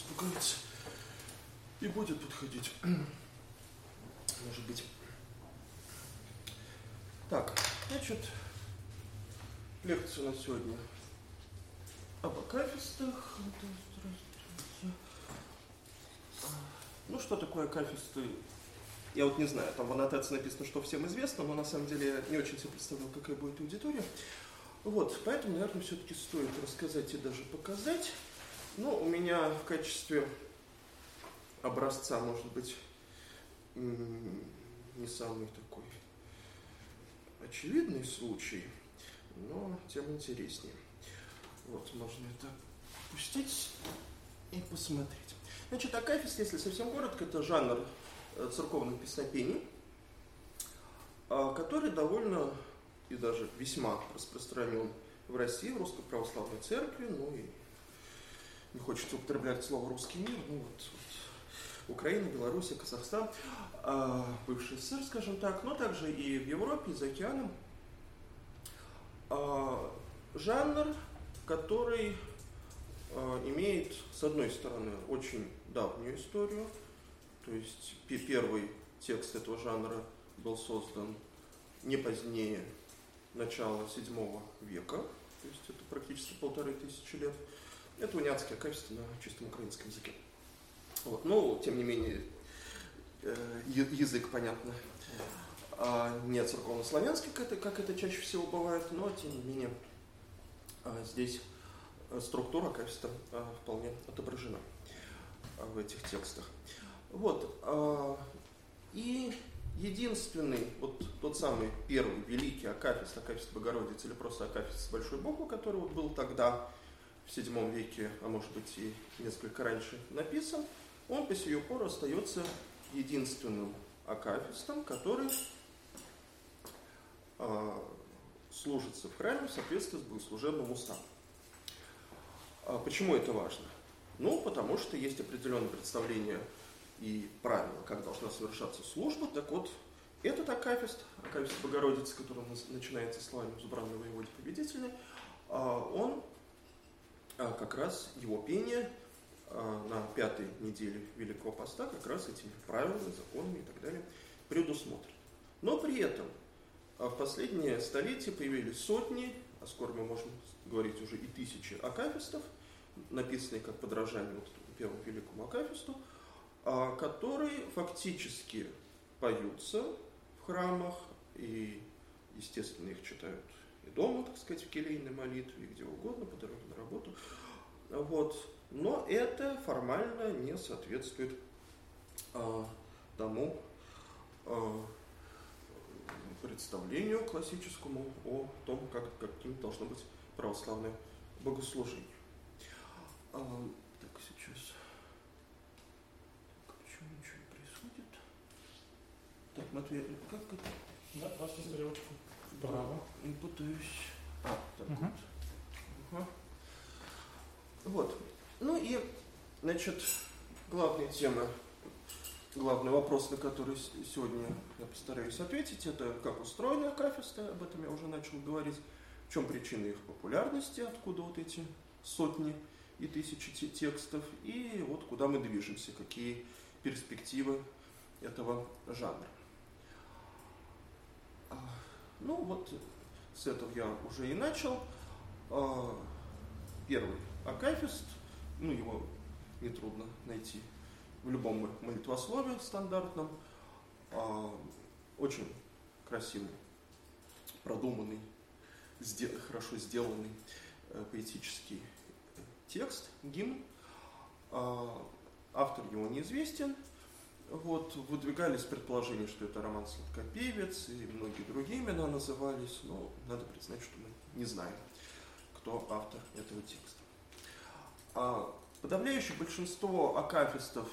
испугается и будет подходить. Может быть. Так, значит, лекция на сегодня об акафистах. Ну, что такое акафисты? Я вот не знаю, там в аннотации написано, что всем известно, но на самом деле не очень себе представлял, какая будет аудитория. Вот, поэтому, наверное, все-таки стоит рассказать и даже показать. Ну, у меня в качестве образца, может быть, не самый такой очевидный случай, но тем интереснее. Вот, можно это пустить и посмотреть. Значит, акафист, если совсем коротко, это жанр э, церковных песнопений, а, который довольно и даже весьма распространен в России, в Русской Православной Церкви, ну и не хочется употреблять слово «русский мир», ну вот, вот Украина, Белоруссия, Казахстан, э, бывший СССР, скажем так, но также и в Европе, и за океаном. Э, жанр, который э, имеет, с одной стороны, очень давнюю историю, то есть первый текст этого жанра был создан не позднее начала VII века, то есть это практически полторы тысячи лет. Это униатское качество на чистом украинском языке. Вот. Но, тем не менее, э, язык, понятно, а, не церковно-славянский, как это, чаще всего бывает, но, тем не менее, а, здесь структура качества а, вполне отображена в этих текстах. Вот. И единственный, вот тот самый первый великий Акафист, Акафист Богородицы или просто Акафист с большой буквы, который вот был тогда, в VII веке, а может быть и несколько раньше написан, он по сию пору остается единственным Акафистом, который э, служится в храме в соответствии с богослужебным уставом. А почему это важно? Ну, потому что есть определенное представление и правила, как должна совершаться служба. Так вот, этот акафист, акафист Богородицы, который начинается славим избранной воеводе победительной, а, он а, как раз его пение а, на пятой неделе Великого Поста как раз этими правилами, законами и так далее предусмотрен. Но при этом в последние столетия появились сотни, а скоро мы можем говорить уже и тысячи акафистов, написанные как подражание вот первому великому акафисту, а, которые фактически поются в храмах, и, естественно, их читают и дома, так сказать, в келейной молитве, где угодно, по дороге на работу. Вот. Но это формально не соответствует а, тому а, представлению классическому о том, как, каким должно быть православное богослужение. А, так, сейчас... Так, Матвей, как это? Да, вашу стрелочку вправо. Не путаюсь. А, так угу. вот. Угу. Вот. Ну и, значит, главная тема, главный вопрос, на который сегодня я постараюсь ответить, это как устроены акафисты, об этом я уже начал говорить, в чем причина их популярности, откуда вот эти сотни и тысячи текстов, и вот куда мы движемся, какие перспективы этого жанра. А, ну вот с этого я уже и начал. А, первый Акафист, ну его нетрудно найти в любом молитвослове стандартном. А, очень красивый, продуманный, хорошо сделанный э, поэтический текст, гимн. Автор его неизвестен, Вот, выдвигались предположения, что это роман «Сладкопевец», и многие другие имена назывались, но надо признать, что мы не знаем, кто автор этого текста. А подавляющее большинство акафистов,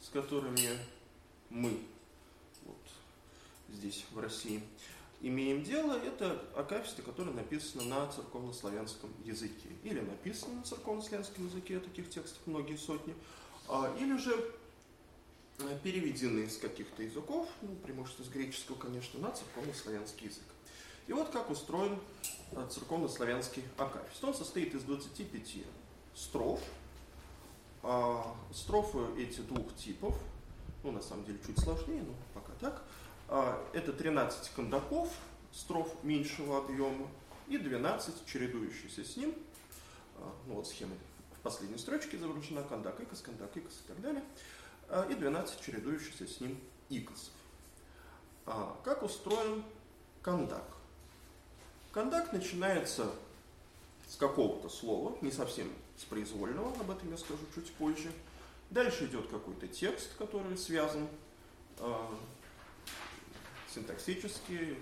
с которыми мы вот здесь, в России, имеем дело, это акафисты, которые написаны на церковнославянском языке. Или написаны на церковнославянском языке, таких текстов многие сотни, а, или же переведены из каких-то языков, ну, преимущественно с греческого, конечно, на церковно-славянский язык. И вот как устроен э, церковно-славянский акафист. Он состоит из 25 строф. А, строфы эти двух типов, ну, на самом деле, чуть сложнее, но пока так. А, это 13 кондаков, строф меньшего объема, и 12 чередующихся с ним. А, ну, вот схема в последней строчке изображена, кондак, икос, кондак, икос и так далее. А, и 12 чередующихся с ним икосов. А как устроен кондак? Кондак начинается с какого-то слова, не совсем с произвольного, об этом я скажу чуть позже. Дальше идет какой-то текст, который связан э, синтаксически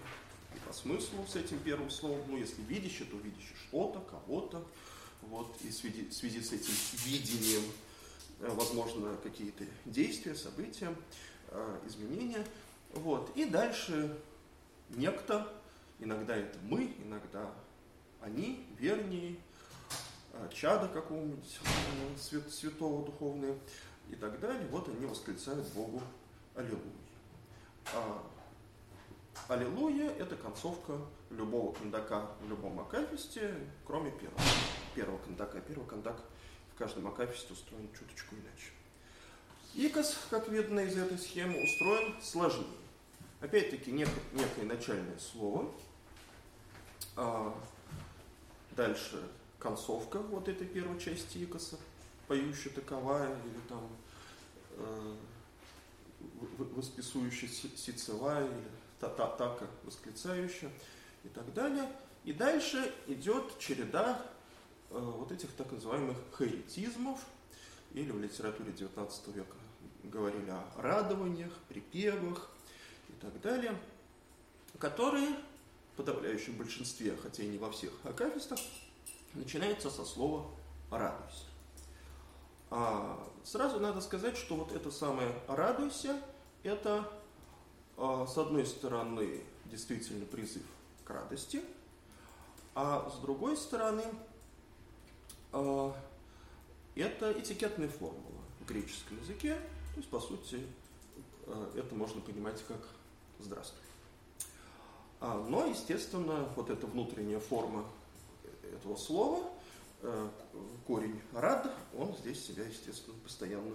и по смыслу с этим первым словом. Ну, если видящее, то видящее что-то, кого-то. Вот, и в связи, в связи с этим видением возможно, какие-то действия, события, э, изменения. Вот. И дальше некто, иногда это мы, иногда они, вернее, э, чада какого-нибудь свят, святого духовного и так далее. Вот они восклицают Богу Аллилуйя. А, Аллилуйя – это концовка любого кондака в любом акафисте, кроме первого. Первого кондака. Первый кондак – в каждом акафисте устроен чуточку иначе. Икос, как видно из этой схемы, устроен сложнее. Опять-таки нек, некое начальное слово. А, дальше концовка вот этой первой части икоса, поющая таковая или там э, восписующая сицевая или та та така восклицающая и так далее. И дальше идет череда вот этих так называемых харетизмов, или в литературе XIX века говорили о радованиях, припевах и так далее, которые в подавляющем большинстве, хотя и не во всех акафистах, начинается со слова «радуйся». А сразу надо сказать, что вот это самое «радуйся» – это, а, с одной стороны, действительно призыв к радости, а с другой стороны – это этикетная формула в греческом языке. То есть, по сути, а, это можно понимать как «здравствуй». А, но, естественно, вот эта внутренняя форма этого слова, корень «рад», он здесь себя, естественно, постоянно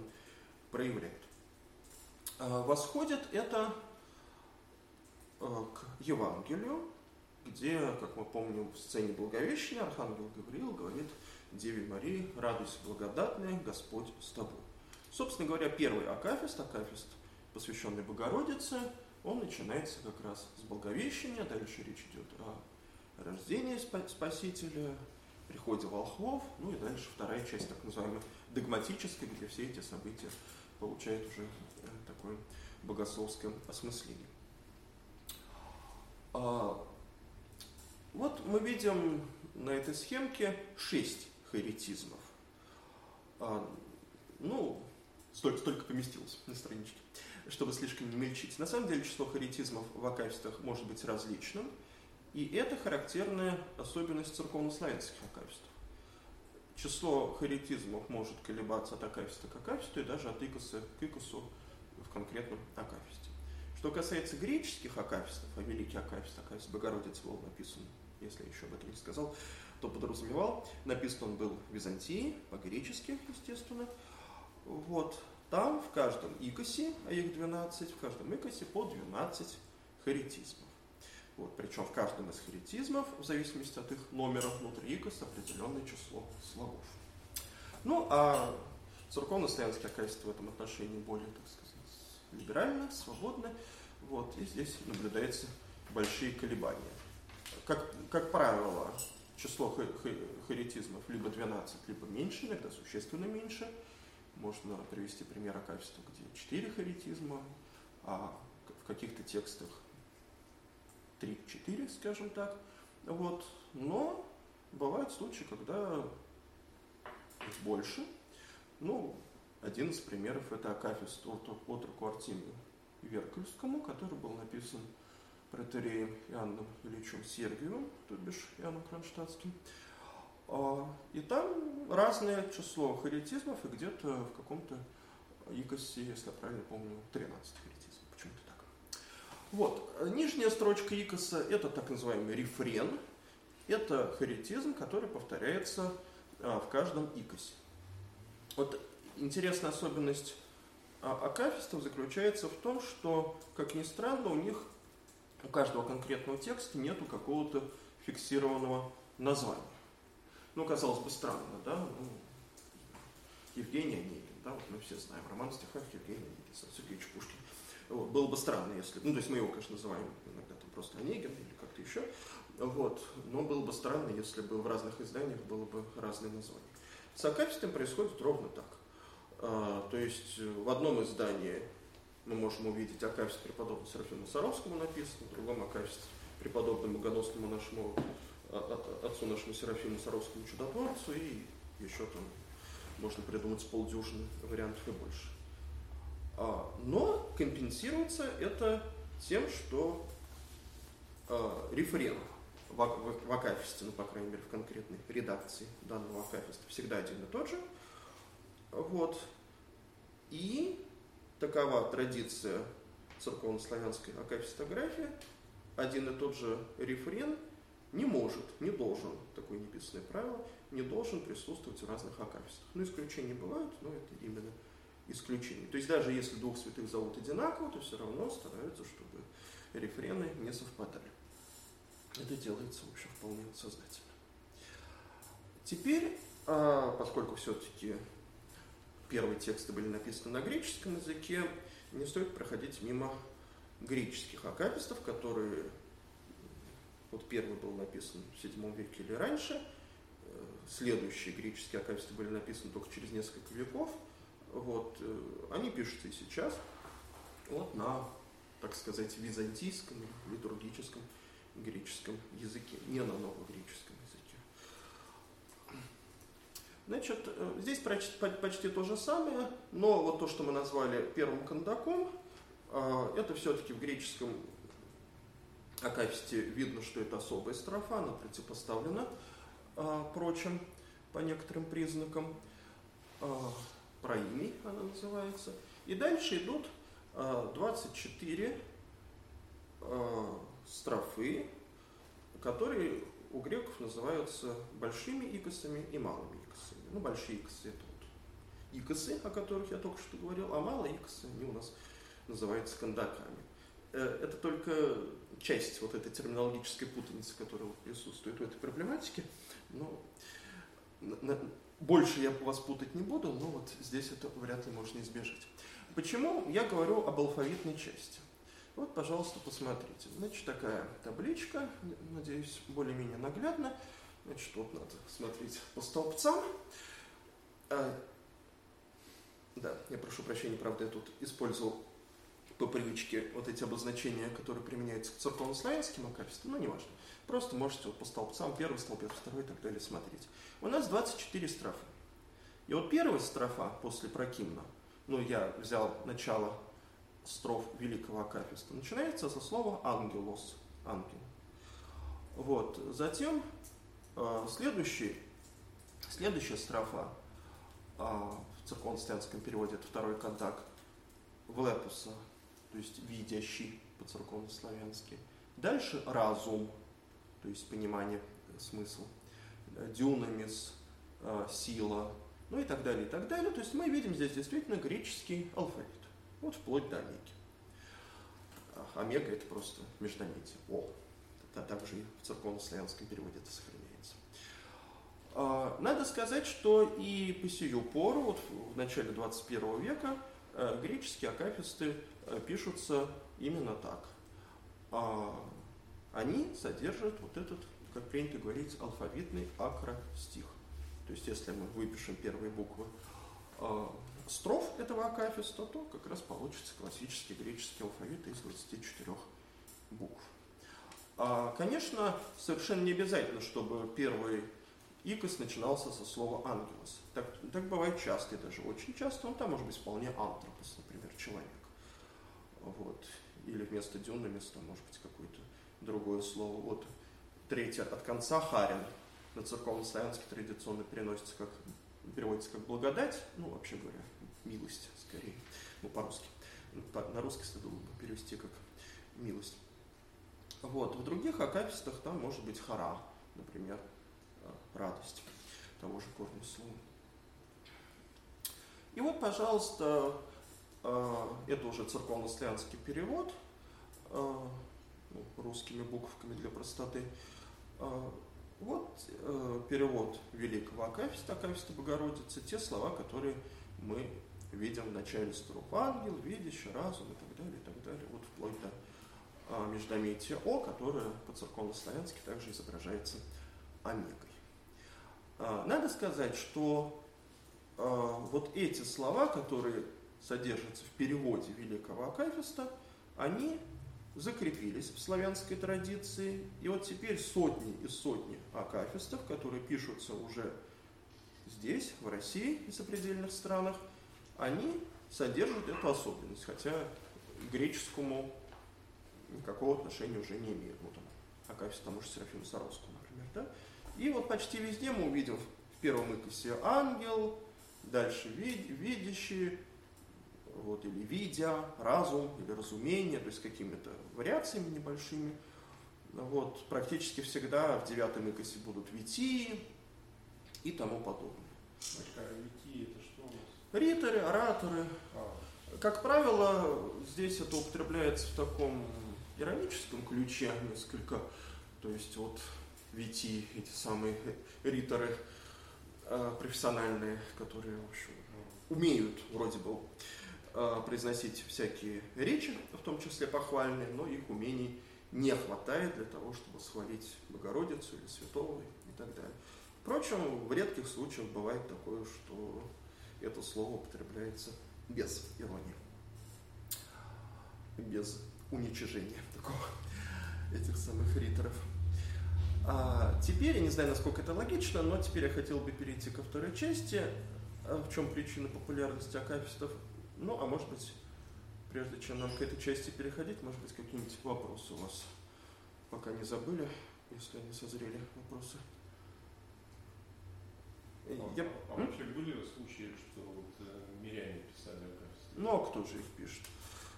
проявляет. Восходит это к Евангелию, где, как мы помним, в сцене Благовещения Архангел Гавриил говорит – Деве Марии, радуйся, благодатная, Господь с тобой. Собственно говоря, первый акафист, акафист, посвященный Богородице, он начинается как раз с Благовещения, дальше речь идет о рождении Спасителя, приходе волхвов, ну и дальше вторая часть, так называемая догматическая, где все эти события получают уже э, такое богословское осмысление. А, вот мы видим на этой схемке шесть харетизмов. А, ну, столько, столько поместилось на страничке, чтобы слишком не мельчить. На самом деле число харетизмов в акафистах может быть различным, и это характерная особенность церковнославянских акафистов. Число харетизмов может колебаться от акафиста к акафисту и даже от икоса к икосу в конкретном акафисте. Что касается греческих акафистов, а великий акафист, акафист Богородицы был написан, если я еще об этом не сказал, кто подразумевал. Написан он был в Византии, по-гречески, естественно. Вот. Там в каждом икосе, а их 12, в каждом икосе по 12 харитизмов. Вот, причем в каждом из харитизмов, в зависимости от их номера внутри икоса, определенное число слогов. Ну, а церковно-славянские качества в этом отношении более, так сказать, либерально, свободно. Вот, и здесь наблюдаются большие колебания. Как, как правило, число харитизмов либо 12, либо меньше, иногда существенно меньше, можно привести пример акафиста, где четыре харитизма, а в каких-то текстах 3-4, скажем так. Вот. Но бывают случаи, когда их больше. Ну, один из примеров это Акафист от отроку Артемию Веркальскому, который был написан протереем Иоанном Ильичем Сергиевым, то бишь Иоанном Кронштадтским. А, и там разное число харитизмов, и где-то в каком-то икосе, если я правильно помню, 13 харитизмов. Почему-то так. Вот. Нижняя строчка икоса – это так называемый рефрен. Это харитизм, который повторяется а, в каждом икосе. Вот интересная особенность а, акафистов заключается в том, что, как ни странно, у них у каждого конкретного текста нету какого-то фиксированного названия. Ну, казалось бы, странно, да? Ну, Евгений Онегин, да, вот мы все знаем, роман стихов Евгения Онегин, Сергеевич Пушкин. Вот, было бы странно, если, ну, то есть мы его, конечно, называем иногда там просто Онегин или как-то еще, вот, но было бы странно, если бы в разных изданиях было бы разные названия. С Акафистом происходит ровно так. А, то есть в одном издании мы можем увидеть Акафист преподобному Серафиму Саровскому написано, в другом Акафист преподобному богоносному нашему а, а, отцу нашему Серафиму Саровскому чудотворцу, и еще там можно придумать с полдюжины вариантов и больше. Но компенсируется это тем, что рефрен в, в, в Акафисте, ну, по крайней мере, в конкретной редакции данного Акафиста всегда один и тот же. Вот. И такова традиция церковно-славянской акафистографии. Один и тот же рефрен не может, не должен, такое неписанное правило, не должен присутствовать в разных акафистах. Ну, исключения бывают, но это именно исключение. То есть даже если двух святых зовут одинаково, то все равно стараются, чтобы рефрены не совпадали. Это делается, в общем, вполне сознательно. Теперь, а, поскольку все-таки первые тексты были написаны на греческом языке, не стоит проходить мимо греческих акапистов, которые, вот первый был написан в VII веке или раньше, э, следующие греческие акаписты были написаны только через несколько веков, вот, э, они пишутся и сейчас, вот на, так сказать, византийском, литургическом греческом языке, не на новогреческом. Значит, э, здесь почти, почти то же самое, но вот то, что мы назвали первым кондаком, э, это все-таки в греческом акафисте видно, что это особая строфа, она противопоставлена э, прочим по некоторым признакам. Проими она называется. И дальше идут 24 строфы, которые у греков называются большими икосами и малыми. Ну, большие икосы это вот икосы, о которых я только что говорил, а малые икосы, они у нас называются кондаками. Э, это только часть вот этой терминологической путаницы, которая присутствует в этой проблематике. Но больше я вас путать не буду, но вот здесь это вряд ли можно избежать. Почему я говорю об алфавитной части? Вот, пожалуйста, посмотрите. Значит, такая табличка, надеюсь, более-менее наглядно. Значит, вот надо смотреть по столбцам. А, да, я прошу прощения, правда, я тут использовал по привычке вот эти обозначения, которые применяются к церковно-славянским но неважно. Просто можете вот по столбцам, первый столбец, второй и так далее смотреть. У нас 24 строфы. И вот первая строфа после прокимна, ну, я взял начало строф великого акафиста начинается со слова «ангелос» – «ангел». Вот. Затем следующий, следующая строфа э, в церковно-славянском переводе это второй контакт «влепуса», то есть «видящий» по-церковно-славянски. Дальше «разум», то есть понимание, смысл. «Дюнамис», э, «сила», ну и так далее, и так далее. То есть мы видим здесь действительно греческий алфавит. Вот вплоть до омеги. Омега это просто междометие. О, это также и в церковно-славянском переводе это сохраняется. А, надо сказать, что и по сию пору, вот в начале 21 века, э, греческие акафисты э, пишутся именно так. А, они содержат вот этот, как принято говорить, алфавитный акростих. То есть, если мы выпишем первые буквы а, строф этого акафиста, то как раз получится классический греческий алфавит из 24 букв. Конечно, совершенно не обязательно, чтобы первый икос начинался со слова ангелос. Так, так бывает часто, и даже очень часто. Он там может быть вполне антропос, например, человек. Вот. Или вместо дюна, вместо, может быть, какое-то другое слово. Вот третье от конца харин. На церковно-славянский традиционно переносится как, переводится как благодать, ну, вообще говоря, милость, скорее, ну, по-русски. На русский следовало бы перевести как милость. Вот. В других акафистах там может быть хара, например, радость того же корня слова. И вот, пожалуйста, э, это уже церковно-славянский перевод э, ну, русскими буквами для простоты. Вот перевод великого Акафиста, Акафиста Богородицы, те слова, которые мы видим в начале строф. Ангел, видящий, разум и так далее, и так далее, вот вплоть до междометие О, которое по церковно-славянски также изображается омегой. А, надо сказать, что а, вот эти слова, которые содержатся в переводе великого Акафиста, они закрепились в славянской традиции. И вот теперь сотни и сотни акафистов, которые пишутся уже здесь, в России и сопредельных странах, они содержат эту особенность, хотя греческому никакого отношения уже не имеют. Вот он, Акафист тому же Серафиму Саровскому, например. Да? И вот почти везде мы увидим в первом икосе ангел, дальше вид, видящий, вот, или видя, разум, или разумение, то есть какими-то вариациями небольшими. Вот, практически всегда в девятом икосе будут вити и тому подобное. Мачка, вити это что у нас? Риторы, ораторы. А. Как правило, здесь это употребляется в таком ироническом ключе несколько. То есть вот вити, эти самые риторы э, профессиональные, которые, в общем, умеют вроде бы э, произносить всякие речи, в том числе похвальные, но их умений не хватает для того, чтобы схвалить Богородицу или Святого и так далее. Впрочем, в редких случаях бывает такое, что это слово употребляется без иронии, без уничижения такого, этих самых риторов. А теперь, я не знаю, насколько это логично, но теперь я хотел бы перейти ко второй части. А в чем причина популярности акафистов? Ну, а может быть, прежде чем нам к этой части переходить, может быть, какие-нибудь вопросы у вас пока не забыли, если они созрели вопросы. А, я... а вообще были случаи, что вот э, миряне писали акафисты? Ну, а кто же их пишет?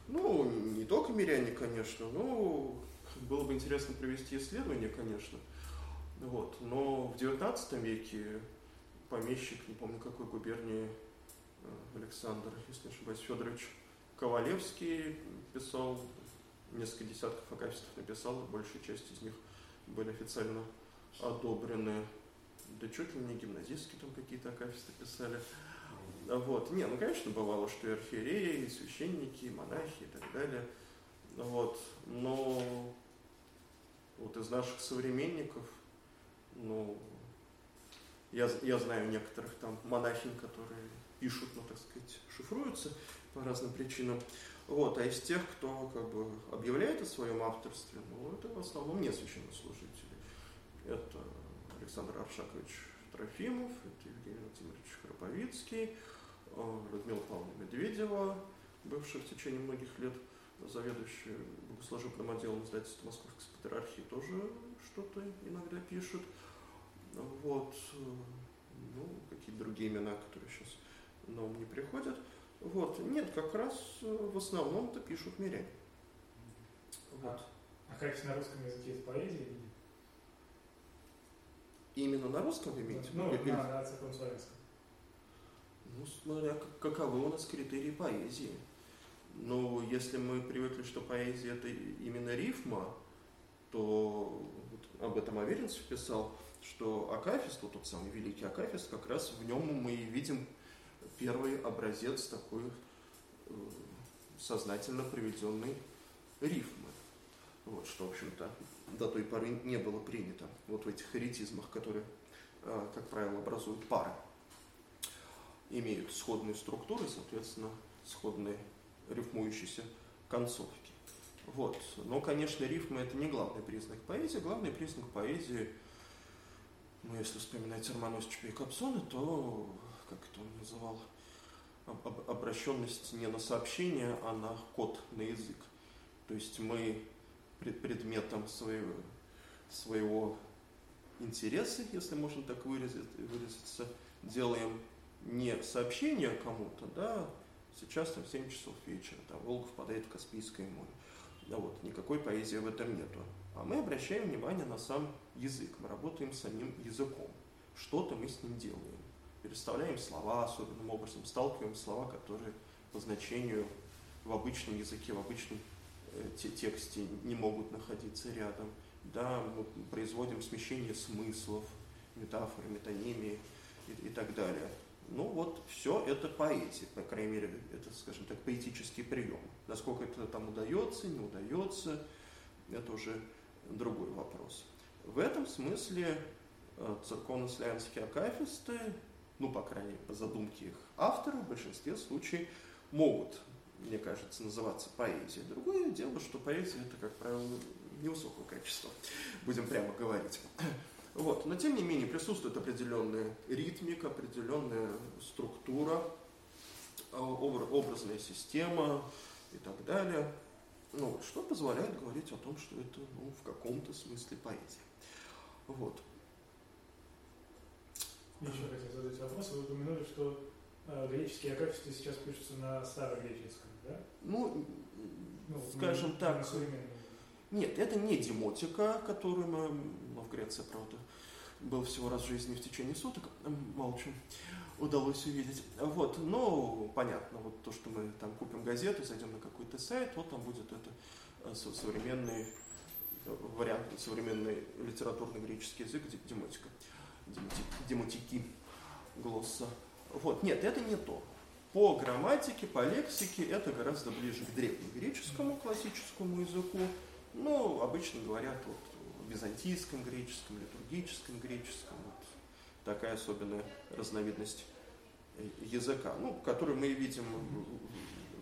Ну, не только миряне, конечно, но было бы интересно провести исследование, конечно. Вот. Но в XIX веке помещик, не помню какой губернии, э, Александр, если не ошибаюсь, Федорович Ковалевский писал, несколько десятков акафистов написал, большая часть из них были официально одобрены. Да чуть ли не гимназистские там какие-то акафисты писали. Вот. Не, ну, конечно, бывало, что и архиереи, и священники, и монахи и так далее. Вот. Но вот из наших современников, ну, я, я знаю некоторых там монахинь, которые пишут, ну, так сказать, шифруются по разным причинам. Вот, а из тех, кто как бы объявляет о своем авторстве, ну, это в основном не священнослужители. Это Александр Аршакович Трофимов, это Евгений Владимирович Храповицкий, э, Людмила Павловна Медведева, бывшая в течение многих лет заведующая богослужебным отделом издательства Московской патриархии, тоже что-то иногда пишут. Вот, э, ну, какие-то другие имена, которые сейчас на ум не приходят. Вот, нет, как раз э, в основном-то пишут миряне. Вот. А, а как на русском языке это поэзия Именно на русском вы имеете? Ну, или... на, на церковно-славянском. Ну, смотря каковы у нас критерии поэзии. Но если мы привыкли, что поэзия это именно рифма, то вот об этом Аверинцев писал, что Акафист, вот тот самый великий Акафист, как раз в нем мы видим первый образец такой э, сознательно приведенной рифмы. Вот, что, в общем-то, до той поры не было принято вот в этих харитизмах, которые, э, как правило, образуют пары. имеют сходные структуры, соответственно, сходные рифмующиеся концовки. Вот. Но, конечно, рифмы это не главный признак поэзии. Главный признак поэзии, ну, если вспоминать Романосича и Капсона, то, как это он называл, обращенность не на сообщение, а на код, на язык. То есть мы предметом своего, своего интереса, если можно так выразить, выразиться, делаем не сообщение кому-то, да, сейчас там 7 часов вечера, там Волга впадает в Каспийское море. Да вот, никакой поэзии в этом нету. А мы обращаем внимание на сам язык, мы работаем с самим языком. Что-то мы с ним делаем. Переставляем слова особенным образом, сталкиваем слова, которые по значению в обычном языке, в обычном э, тексте не могут находиться рядом. Да, мы производим смещение смыслов, метафоры, метонимии и, и так далее. Ну вот, все это поэзия, по крайней мере, это, скажем так, поэтический прием. Насколько это там удается, не удается, это уже другой вопрос. В этом смысле э, церковно-славянские акафисты, ну, по крайней мере, по задумке их автора, в большинстве случаев могут, мне кажется, называться поэзией. Другое дело, что поэзия это, как правило, невысокого качества, будем прямо говорить. Вот. Но тем не менее присутствует определенная ритмика, определенная структура, а, образная система и так далее, ну, что позволяет говорить о том, что это ну, в каком-то смысле поэзия. Вот. Еще хотел задать вопрос. Вы упомянули, что э, греческие акафисты сейчас пишутся на старогреческом, да? Ну, ну скажем так. Нет, это не демотика, которую мы ну, в Греции, правда, был всего раз в жизни в течение суток, чем удалось увидеть. Вот, но понятно, вот то, что мы там купим газету, зайдем на какой-то сайт, вот там будет это э, современный э, вариант, современный литературный греческий язык, демотика, демотики, глосса. Вот, нет, это не то. По грамматике, по лексике это гораздо ближе к древнегреческому классическому языку, ну, обычно говорят вот в византийском греческом, литургическом греческом. Вот такая особенная разновидность языка, ну, которую мы видим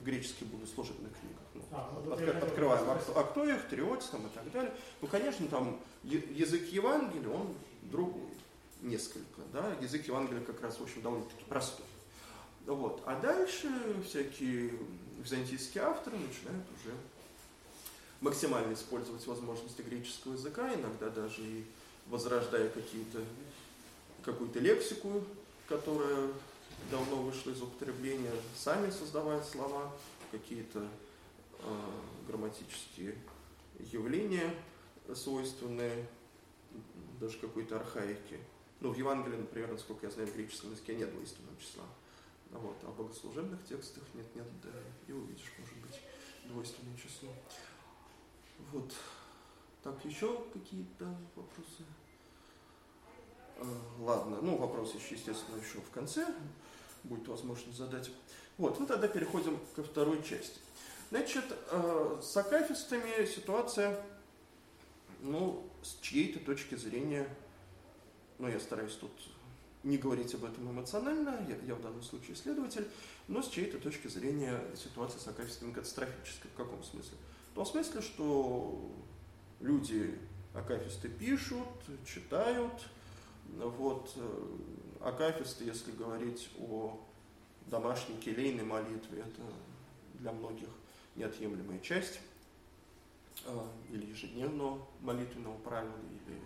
в греческих богослужебных книгах. Ну, а, ну, от, открываем Актоих, Триотис там, и так далее. Ну, конечно, там язык Евангелия, он другой несколько. Да? Язык Евангелия как раз, в общем, довольно-таки простой. Вот. А дальше всякие византийские авторы начинают уже максимально использовать возможности греческого языка, иногда даже и возрождая какие-то, какую-то лексику, которая давно вышла из употребления, сами создавая слова, какие-то э, грамматические явления, свойственные даже какой-то архаике. Ну, в Евангелии, например, насколько я знаю, в греческом языке нет двойственного числа. Вот, а в богослужебных текстах нет, нет, да, и увидишь, может быть, двойственное число. Вот. Так, еще какие-то вопросы? А, ладно, ну вопрос еще, естественно, еще в конце будет возможность задать. Вот, ну тогда переходим ко второй части. Значит, э, с акафистами ситуация, ну, с чьей-то точки зрения, ну, я стараюсь тут не говорить об этом эмоционально, я, я в данном случае исследователь, но с чьей-то точки зрения ситуация с акафистами катастрофическая. В каком смысле? В том смысле, что люди, акафисты пишут, читают, вот, акафисты, если говорить о домашней келейной молитве, это для многих неотъемлемая часть э, или ежедневного молитвенного правила, или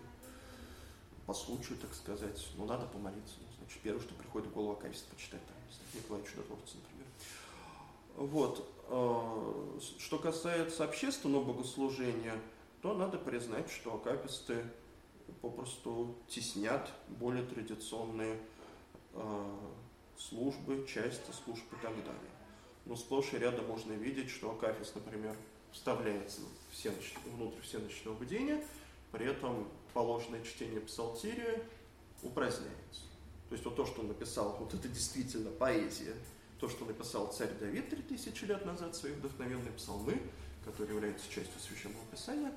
по случаю, так сказать, ну, надо помолиться. Ну, значит, первое, что приходит в голову, акафист почитать, там, Николай Чудотворца, например. Вот. Э, что касается общественного богослужения, то надо признать, что акаписты попросту теснят более традиционные э, службы, части служб и так далее. Но сплошь и рядом можно видеть, что акафист, например, вставляется всеноч... внутрь всеночного бдения, при этом положенное чтение псалтирия упраздняется. То есть вот то, что он написал, вот это действительно поэзия, то, что написал царь Давид 3000 лет назад, свои вдохновенные псалмы, которые являются частью Священного Писания,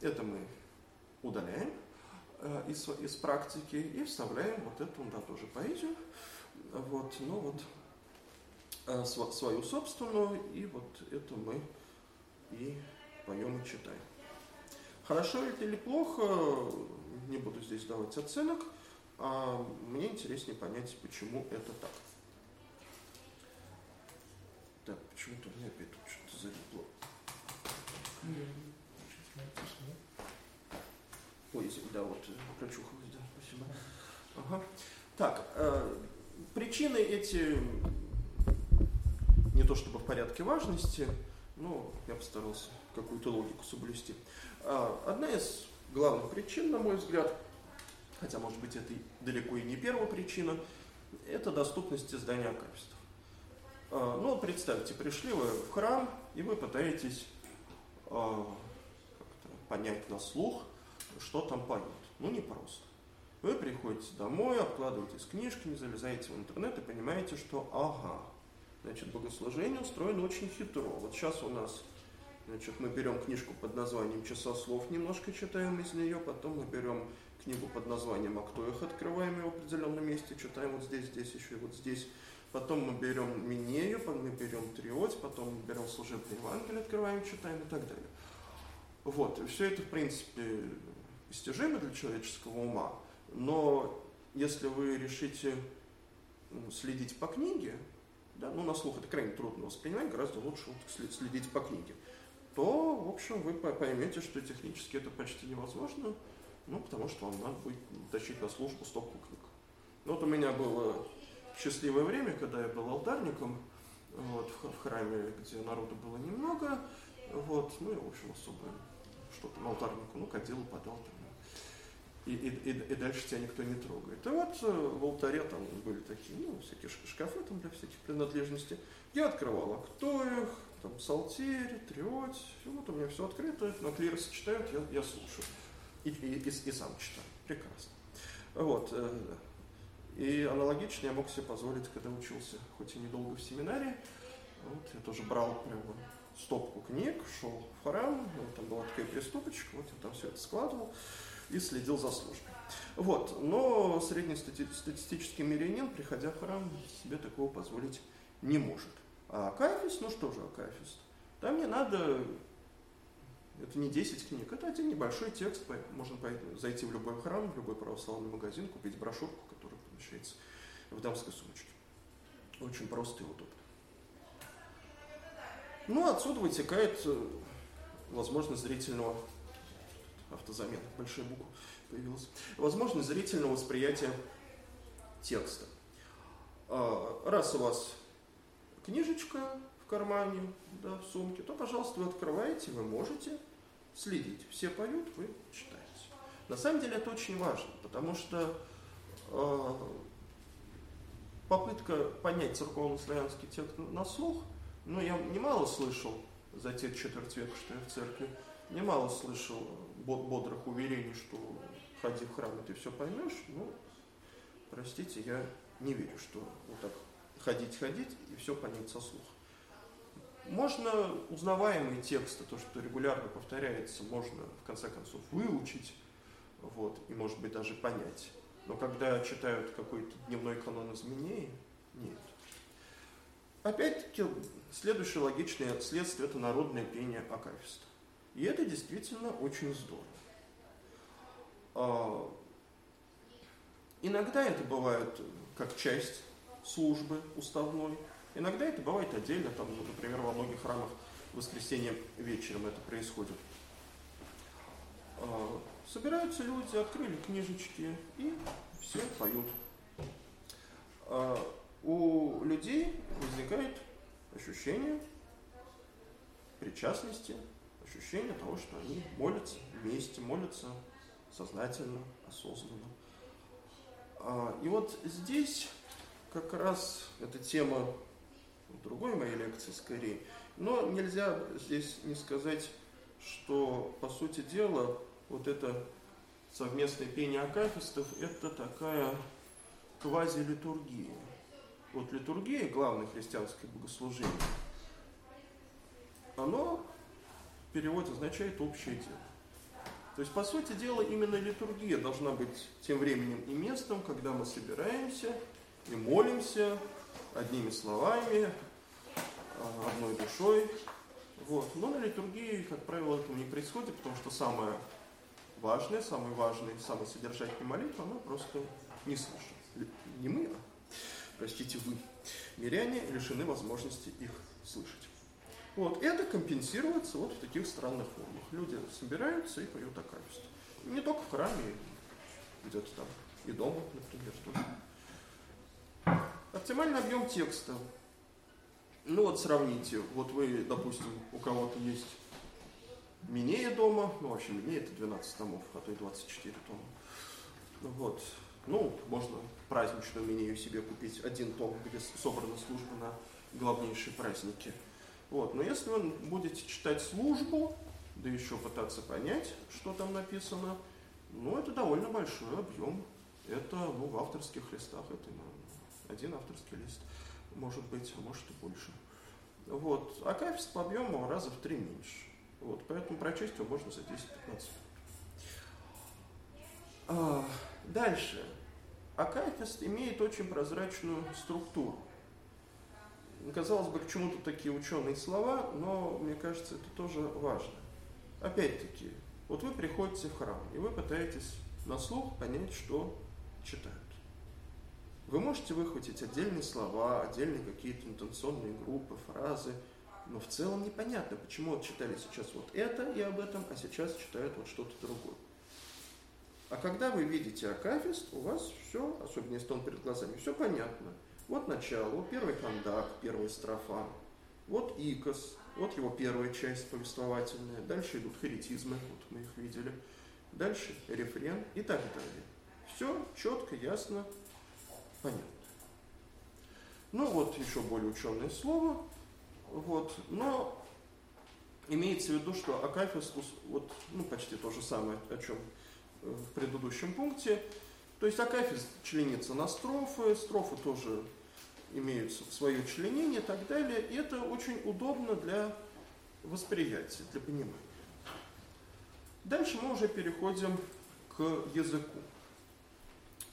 это мы удаляем из, из практики и вставляем вот эту, да, тоже поэзию, Вот, ну вот, э, свою собственную, и вот это мы и поем и читаем. Хорошо это или плохо, не буду здесь давать оценок, а мне интереснее понять, почему это так. Так, почему-то меня опять тут что-то залипло. Ой, да, вот, прочухалось, да, спасибо. Ага. Так, э, причины эти не то чтобы в порядке важности, но я постарался какую-то логику соблюсти. Э, одна из главных причин, на мой взгляд, хотя, может быть, это далеко и не первая причина, это доступность издания акафистов. Э, ну, представьте, пришли вы в храм, и вы пытаетесь э, понять на слух, что там поют. Ну, не просто. Вы приходите домой, обкладываетесь книжками, залезаете в интернет и понимаете, что ага, значит, богослужение устроено очень хитро. Вот сейчас у нас, значит, мы берем книжку под названием «Часа слов», немножко читаем из нее, потом мы берем книгу под названием «А кто их?» открываем ее в определенном месте, читаем вот здесь, здесь, еще и вот здесь. Потом мы берем Минею, потом мы берем Триоть, потом мы берем служебное Евангелие, открываем, читаем и так далее. Вот, все это, в принципе, постижимо для человеческого ума, но если вы решите следить по книге, да, ну на слух это крайне трудно воспринимать, гораздо лучше вот следить по книге, то, в общем, вы поймете, что технически это почти невозможно, ну, потому что вам надо будет тащить на службу стопку книг. Ну, вот у меня было счастливое время, когда я был алтарником вот, в, храме, где народу было немного, вот, ну, и, в общем, особо что-то алтарнику, ну, кадилу подал там, и, и, и, дальше тебя никто не трогает. И вот э, в алтаре там были такие, ну, всякие шкафы там для всяких принадлежностей. Я открывал, а кто их, там, псалтирь, триоть, вот у меня все открыто, на клиросы читают, я, я слушаю. И, и, и, и сам читаю. Прекрасно. Вот. Э, и аналогично я мог себе позволить, когда учился, хоть и недолго в семинаре, вот, я тоже брал прямо стопку книг, шел в храм, там была такая приступочка, вот я там все это складывал и следил за службой. Вот. Но среднестатистический мирянин, приходя в храм, себе такого позволить не может. А Акафист, ну что же Акафист? Там не надо, это не 10 книг, это один небольшой текст, можно зайти в любой храм, в любой православный магазин, купить брошюрку, которая помещается в дамской сумочке. Очень просто и удобно. Ну, отсюда вытекает э, возможность зрительного автозамена, большая буква появилась, возможность зрительного восприятия текста. А, раз у вас книжечка в кармане, да, в сумке, то, пожалуйста, вы открываете, вы можете следить. Все поют, вы читаете. На самом деле это очень важно, потому что э, попытка понять церковно-славянский текст на слух, ну, я немало слышал за те четверть века, что я в церкви, немало слышал бодрых уверений, что ходи в храм, и ты все поймешь, ну, простите, я не верю, что вот так ходить-ходить и все понять со слуха. Можно узнаваемые тексты, то, что регулярно повторяется, можно в конце концов выучить, вот, и может быть даже понять. Но когда читают какой-то дневной канон изменений, нет. Опять-таки, следующее логичное следствие – это народное пение Акафиста. И это действительно очень здорово. А, иногда это бывает как часть службы уставной, иногда это бывает отдельно, там, ну, например, во многих храмах в воскресенье вечером это происходит. А, собираются люди, открыли книжечки и все поют. А, у людей возникает ощущение причастности ощущение того, что они молятся вместе, молятся сознательно, осознанно. А, и вот здесь как раз эта тема другой моей лекции скорее. Но нельзя здесь не сказать, что по сути дела вот это совместное пение акафистов это такая квази-литургия. Вот литургия, главное христианское богослужение, оно перевод означает общее дело. То есть, по сути дела, именно литургия должна быть тем временем и местом, когда мы собираемся и молимся одними словами, а, одной душой. Вот. Но на литургии, как правило, этого не происходит, потому что самое важное, самый важный, самый содержательный молитва, она просто не слышит. Не мы, а, простите, вы, миряне, лишены возможности их слышать. Вот, это компенсируется вот в таких странных формах. Люди собираются и поют акафист. Не только в храме, где-то там и дома, например, тоже. Оптимальный объем текста. Ну вот сравните, вот вы, допустим, у кого-то есть Минея дома, ну вообще Минея это 12 томов, а то и 24 тома. Вот. Ну, можно праздничную Минею себе купить, один том, где собрана служба на главнейшие праздники. Вот. Но если вы будете читать службу, да еще пытаться понять, что там написано, ну, это довольно большой объем. Это, ну, в авторских листах, это ну, один авторский лист, может быть, а может и больше. Вот. А кафест по объему раза в три меньше. Вот. Поэтому прочесть его можно за 10-15 а, Дальше. Акафист имеет очень прозрачную структуру. Казалось бы, к чему тут такие ученые слова, но мне кажется, это тоже важно. Опять-таки, вот вы приходите в храм, и вы пытаетесь на слух понять, что читают. Вы можете выхватить отдельные слова, отдельные какие-то интенционные группы, фразы, но в целом непонятно, почему вот читали сейчас вот это и об этом, а сейчас читают вот что-то другое. А когда вы видите акафист, у вас все, особенно если он перед глазами, все понятно. Вот начало, первый кондак, первая строфа, вот икос, вот его первая часть повествовательная, дальше идут харитизмы, вот мы их видели, дальше рефрен и так далее. Все четко, ясно, понятно. Ну вот еще более ученое слово, вот, но имеется в виду, что акафист, вот, ну почти то же самое, о чем в предыдущем пункте, то есть акафист членится на строфы, строфы тоже имеют свое членение и так далее. И это очень удобно для восприятия, для понимания. Дальше мы уже переходим к языку.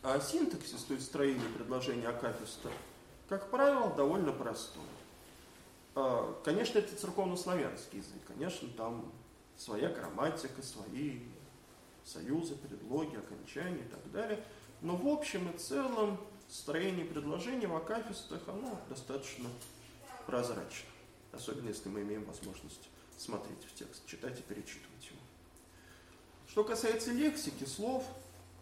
А синтаксис, то есть строение предложения акафиста, как правило, довольно простой. А, конечно, это церковно-славянский язык. Конечно, там своя грамматика, свои союзы, предлоги, окончания и так далее. Но в общем и целом строение предложения в акафистах, оно достаточно прозрачно. Особенно если мы имеем возможность смотреть в текст, читать и перечитывать его. Что касается лексики, слов,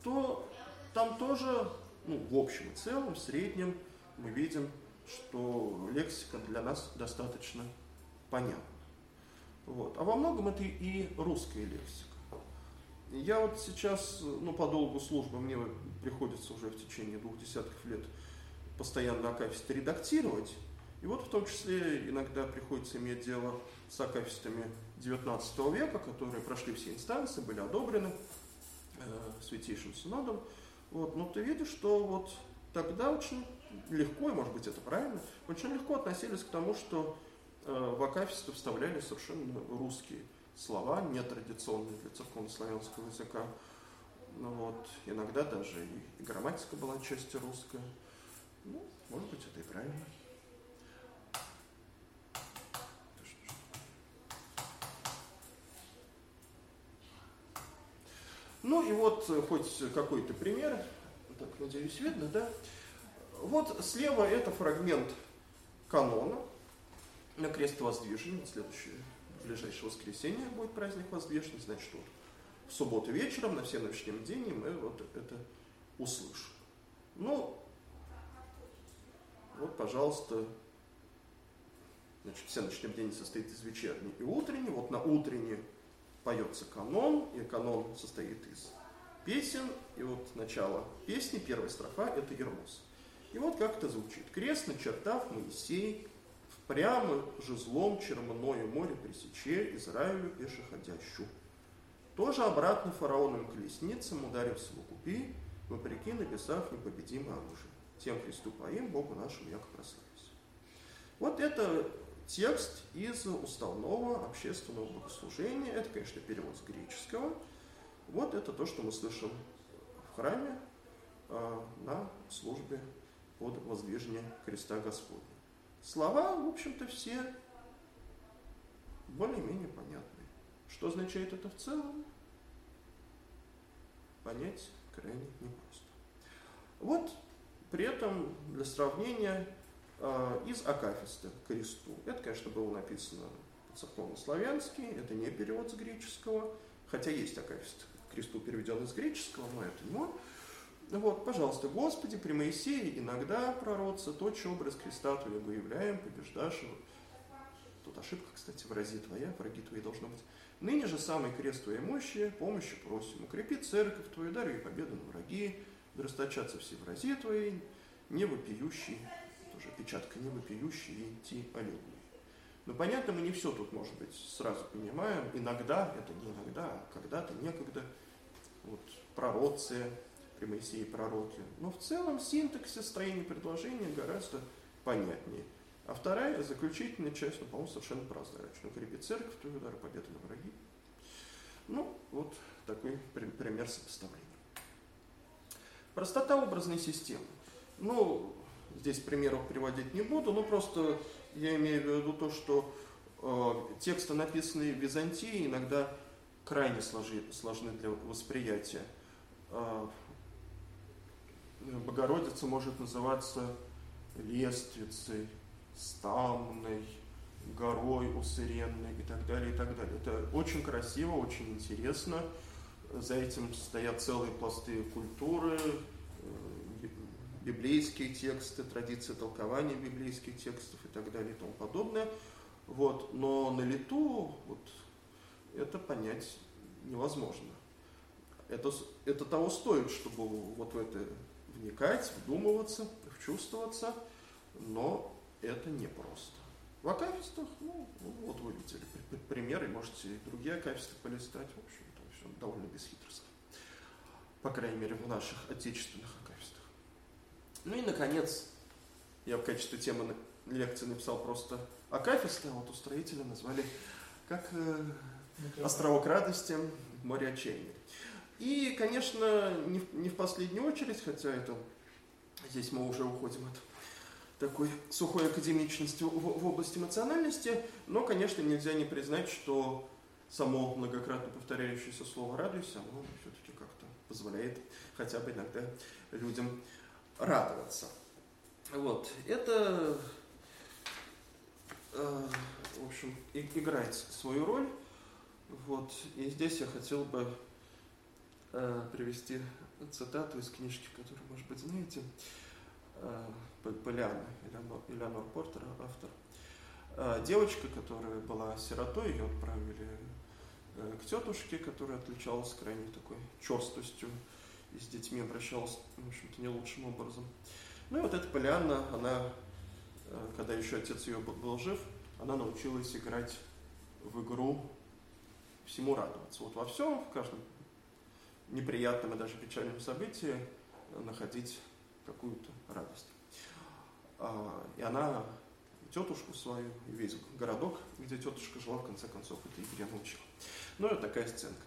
то там тоже, ну, в общем и целом, в среднем мы видим, что лексика для нас достаточно понятна. Вот. А во многом это и русская лексика. Я вот сейчас, ну, по долгу службы мне приходится уже в течение двух десятков лет постоянно акафисты редактировать. И вот в том числе иногда приходится иметь дело с акафистами 19 века, которые прошли все инстанции, были одобрены э, Святейшим Синодом. Вот, но ты видишь, что вот тогда очень легко, и может быть это правильно, очень легко относились к тому, что э, в акафисты вставляли совершенно русские слова, нетрадиционные для церковно-славянского языка. Ну вот, иногда даже и, грамматика была отчасти русская. Ну, может быть, это и правильно. Ну и вот э, хоть какой-то пример, так, надеюсь, видно, да? Вот слева это фрагмент канона на крест воздвижения, следующее в ближайшее воскресенье будет праздник воздвижения, значит, вот в субботу вечером, на всеночном день мы вот это услышим. Ну, вот, пожалуйста, значит, всеночный день состоит из вечерней и утренней. Вот на утренней поется канон, и канон состоит из песен, и вот начало песни, первая строфа – это Ермос. И вот как это звучит. «Крест начертав Моисей, Прямо же злом чермною море пресече Израилю пешеходящу. Тоже обратно фараоном колесницам, ударився в укупи, вопреки написав непобедимое оружие. Тем Христу поим, Богу нашему, яко прославился. Вот это текст из уставного общественного богослужения. Это, конечно, перевод с греческого. Вот это то, что мы слышим в храме э, на службе под воздвижение креста Господня. Слова, в общем-то, все более-менее понятные. Что означает это в целом? Понять крайне непросто. Вот при этом для сравнения э, из Акафиста к кресту. Это, конечно, было написано церковно-славянски, это не перевод с греческого, хотя есть Акафист к кресту переведен из греческого, но это не он. Вот, пожалуйста, Господи, при Моисее иногда пророца, точь образ креста Твоего являем, побеждашь его. Тут ошибка, кстати, в рази Твоя, враги Твои должно быть. Ныне же самый крест Твоей мощи, помощи просим. Укрепи церковь Твою, даруй победу на враги, да расточатся все врази Твои, не вопиющие, тоже печатка, не вопиющие, идти аллилуйя. Но понятно, мы не все тут, может быть, сразу понимаем. Иногда, это не иногда, а когда-то, некогда, вот, пророцы, при Моисее пророки. Но в целом синтаксис строения предложения гораздо понятнее. А вторая, заключительная часть, ну, по-моему, совершенно прозрачная. Укрепи церковь, твой удар, победа на враги. Ну, вот такой пример сопоставления. Простота образной системы. Ну, здесь примеров приводить не буду, но просто я имею в виду то, что э, тексты, написанные в Византии, иногда крайне сложи, сложны для восприятия. Э, Богородица может называться лествицей, стамной, горой усыренной и так далее, и так далее. Это очень красиво, очень интересно. За этим стоят целые пласты культуры, э, библейские тексты, традиции толкования библейских текстов и так далее и тому подобное. Вот. Но на лету вот, это понять невозможно. Это, это того стоит, чтобы вот в это вникать, вдумываться, вчувствоваться, но это непросто. В акафистах, ну, вот вы видели примеры, можете и другие акафисты полистать, в общем, там все довольно бесхитростно. По крайней мере, в наших отечественных акафистах. Ну и, наконец, я в качестве темы лекции написал просто акафисты, а вот устроители назвали как э, островок радости, море отчаяния. И, конечно, не в, не в последнюю очередь, хотя это здесь мы уже уходим от такой сухой академичности в, в области эмоциональности, но, конечно, нельзя не признать, что само многократно повторяющееся слово «радуйся», оно все-таки как-то позволяет хотя бы иногда людям радоваться. Вот, это, э, в общем, и, играет свою роль. Вот, и здесь я хотел бы привести цитату из книжки, которую, может быть, знаете, э, Поляна, Элеонор, Портер, автор. Э, девочка, которая была сиротой, ее отправили э, к тетушке, которая отличалась крайне такой черстостью и с детьми обращалась, в общем-то, не лучшим образом. Ну и вот эта Полианна, она, э, когда еще отец ее был жив, она научилась играть в игру всему радоваться. Вот во всем, в каждом неприятном и даже печальном событии находить какую-то радость. А, и она тетушку свою, весь городок, где тетушка жила, в конце концов, этой игре научила. Ну, и такая сценка.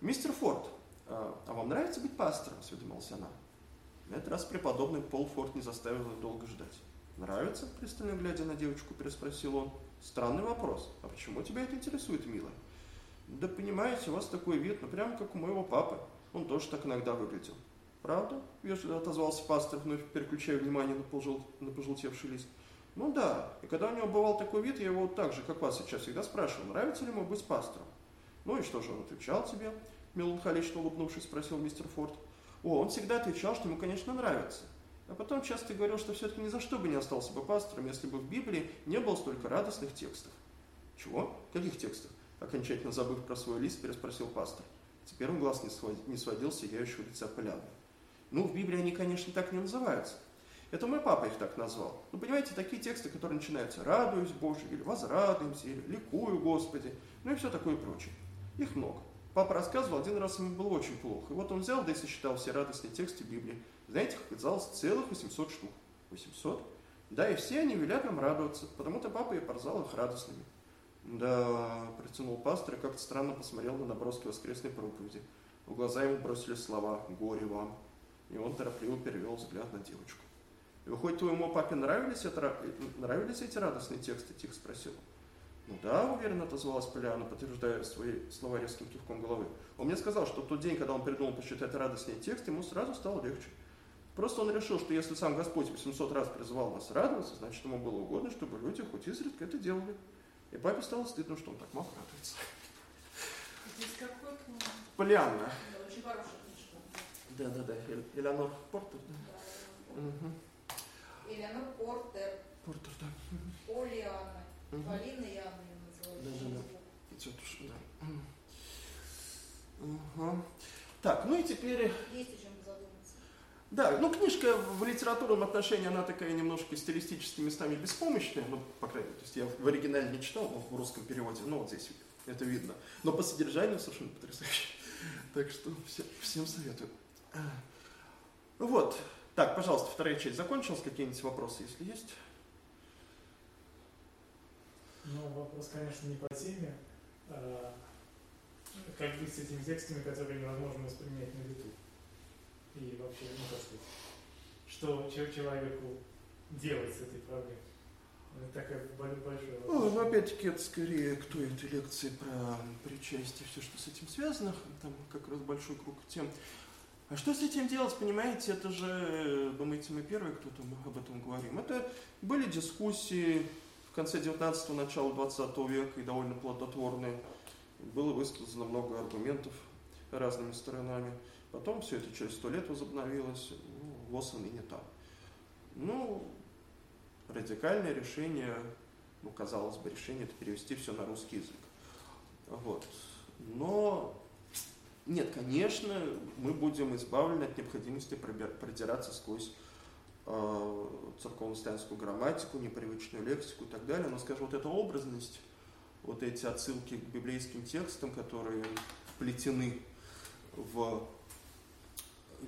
«Мистер Форд, а, а вам нравится быть пастором?» – осведомилась она. На этот раз преподобный Пол Форд не заставил ее долго ждать. «Нравится?» – пристально глядя на девочку, переспросил он. «Странный вопрос. А почему тебя это интересует, милая?» Да понимаете, у вас такой вид, ну прямо как у моего папы. Он тоже так иногда выглядел. Правда? Вежливо отозвался пастор, вновь переключая внимание на, пожел... на пожелтевший лист. Ну да, и когда у него бывал такой вид, я его вот так же, как вас сейчас всегда спрашивал, нравится ли ему быть пастором. Ну и что же он отвечал тебе? Меланхолично улыбнувшись, спросил мистер Форд. О, он всегда отвечал, что ему, конечно, нравится. А потом часто говорил, что все-таки ни за что бы не остался бы пастором, если бы в Библии не было столько радостных текстов. Чего? Каких текстов? Окончательно забыв про свой лист, переспросил пастор. Теперь он глаз не сводил, не сводил сияющего лица поляны. Ну, в Библии они, конечно, так не называются. Это мой папа их так назвал. Ну, понимаете, такие тексты, которые начинаются «радуюсь Боже», или «возрадуемся», или «ликую Господи», ну и все такое прочее. Их много. Папа рассказывал, один раз ему было очень плохо. И вот он взял, да и сосчитал все радостные тексты Библии. Знаете, как оказалось, целых 800 штук. 800? Да, и все они велят нам радоваться, потому-то папа и порзал их радостными. Да, протянул пастор и как-то странно посмотрел на наброски воскресной проповеди. В глаза ему бросили слова «Горе вам!» И он торопливо перевел взгляд на девочку. И выходит, твоему папе нравились, это, нравились эти радостные тексты? Тихо спросил. Ну да, уверенно отозвалась Полиана, подтверждая свои слова резким кивком головы. Он мне сказал, что в тот день, когда он придумал посчитать радостные тексты, ему сразу стало легче. Просто он решил, что если сам Господь 800 раз призывал нас радоваться, значит, ему было угодно, чтобы люди хоть изредка это делали. И папе стало стыдно, что он так мало радуется. Какой книги? Полианна. Да, очень хорошая книжка. Да-да-да, Элеонор Портер. Да. Да. Угу. Элеонор Портер, Портер, да. Полианна, Угу. Полина Анна ее называют. Идет уж, да. Угу. Так, ну и теперь Есть о чем задуматься. Да, ну книжка в литературном отношении, она такая немножко стилистически местами беспомощная, ну, по крайней мере, то есть я в оригинале не читал, но в русском переводе, ну, вот здесь это видно. Но по содержанию совершенно потрясающе. Так что всем, всем советую. Вот. Так, пожалуйста, вторая часть закончилась. Какие-нибудь вопросы, если есть? Ну, вопрос, конечно, не по теме. А, как быть с этими текстами, которые невозможно воспринять на лету? И вообще, ну, как сказать, что че- человеку делать с этой проблемой? Это такая бо- большая Ну, вопрос. ну, опять-таки, это скорее к той этой лекции про причастие, все, что с этим связано. Там как раз большой круг тем. А что с этим делать, понимаете, это же, думаете, мы первые, кто там об этом говорим. Это были дискуссии в конце 19-го, начала 20 века и довольно плодотворные. Было высказано много аргументов разными сторонами. Потом все это через сто лет возобновилось. Ну, ВОЗ и не там. Ну, радикальное решение, ну, казалось бы, решение это перевести все на русский язык. Вот. Но нет, конечно, мы будем избавлены от необходимости продираться сквозь э, церковно-славянскую грамматику, непривычную лексику и так далее. Но, скажем, вот эта образность, вот эти отсылки к библейским текстам, которые вплетены в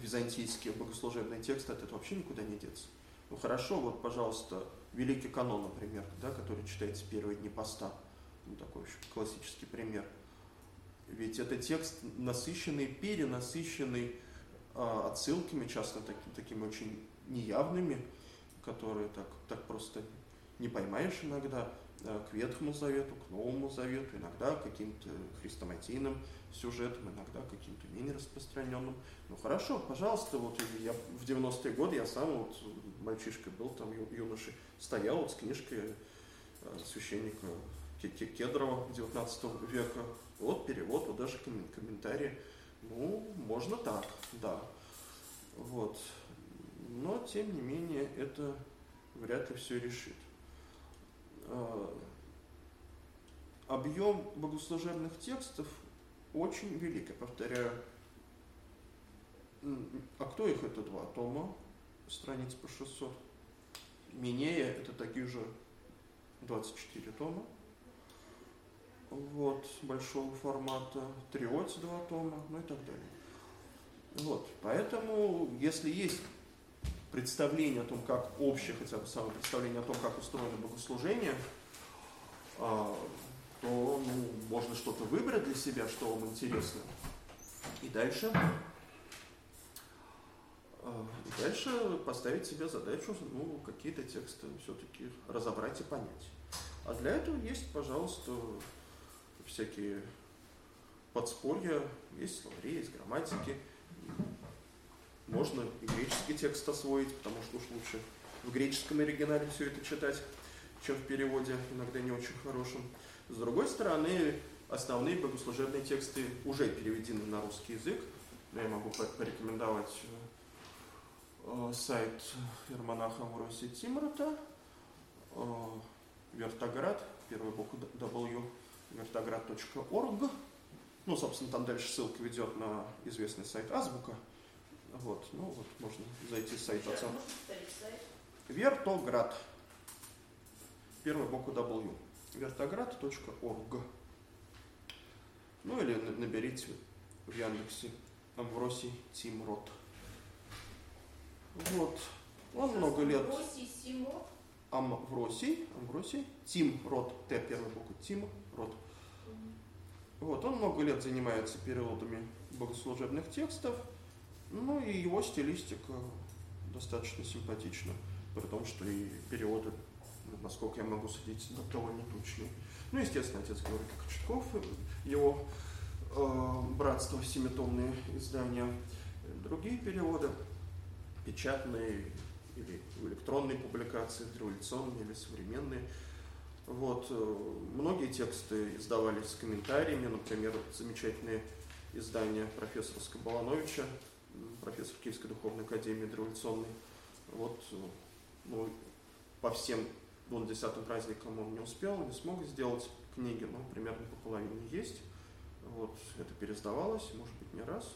византийские богослужебные тексты, от этого вообще никуда не деться. Ну хорошо, вот, пожалуйста, Великий канон, например, да, который читается первые дни поста. Ну, такой очень классический пример. Ведь это текст насыщенный, перенасыщенный а, отсылками, часто таки, такими очень неявными, которые так, так просто не поймаешь иногда, а, к Ветхому Завету, к Новому Завету, иногда к каким-то хрестоматийным сюжетам, иногда каким-то менее распространенным. Ну хорошо, пожалуйста, вот я в 90-е годы, я сам вот мальчишкой был, там ю- юношей, стоял вот с книжкой э, священника Ке- Ке- Кедрова 19 века. Вот перевод, вот даже коммен- комментарии. Ну, можно так, да. Вот. Но, тем не менее, это вряд ли все решит. Э, Объем богослужебных текстов очень велик, я повторяю. А кто их? Это два тома, страниц по 600. Минея это такие же 24 тома. Вот, большого формата. Триоти два тома, ну и так далее. Вот, поэтому, если есть представление о том, как общее, хотя бы самое представление о том, как устроено богослужение, а, то ну, можно что-то выбрать для себя, что вам интересно. И дальше, а, и дальше поставить себе задачу, ну, какие-то тексты все-таки разобрать и понять. А для этого есть, пожалуйста, всякие подспорья, есть словари, есть грамматики. Можно и греческий текст освоить, потому что уж лучше в греческом оригинале все это читать, чем в переводе, иногда не очень хорошем. С другой стороны, основные богослужебные тексты уже переведены на русский язык. Я могу по- порекомендовать э, сайт Ермонаха Амвросия Тимрота, э, Вертоград, первая буква W, вертоград.орг. Ну, собственно, там дальше ссылка ведет на известный сайт Азбука. Вот, ну вот, можно зайти с сайта отца. Вертоград. Первая буква W. Вертоград.орг. Ну или на- наберите в Яндексе Амвросий Тимрот. Вот. Он Сейчас много лет. Амвросий, Амвросий, Тим Рот, Т первая буква, Тим Рот. Вот, он много лет занимается переводами богослужебных текстов, ну и его стилистика достаточно симпатична. при том, что и переводы, насколько я могу судить, довольно точные. Ну, естественно, отец Георгий Кочетков, его э, братство, семитомные издания, другие переводы, печатные или электронные публикации, революционные или современные. Вот. э, Многие тексты издавались с комментариями, например, замечательные издания профессора Скобалановича, профессор Киевской духовной академии революционной. Вот, э, ну, по всем двум десятым праздникам он не успел, не смог сделать книги, но примерно по половине есть. Вот, это переиздавалось, может быть, не раз.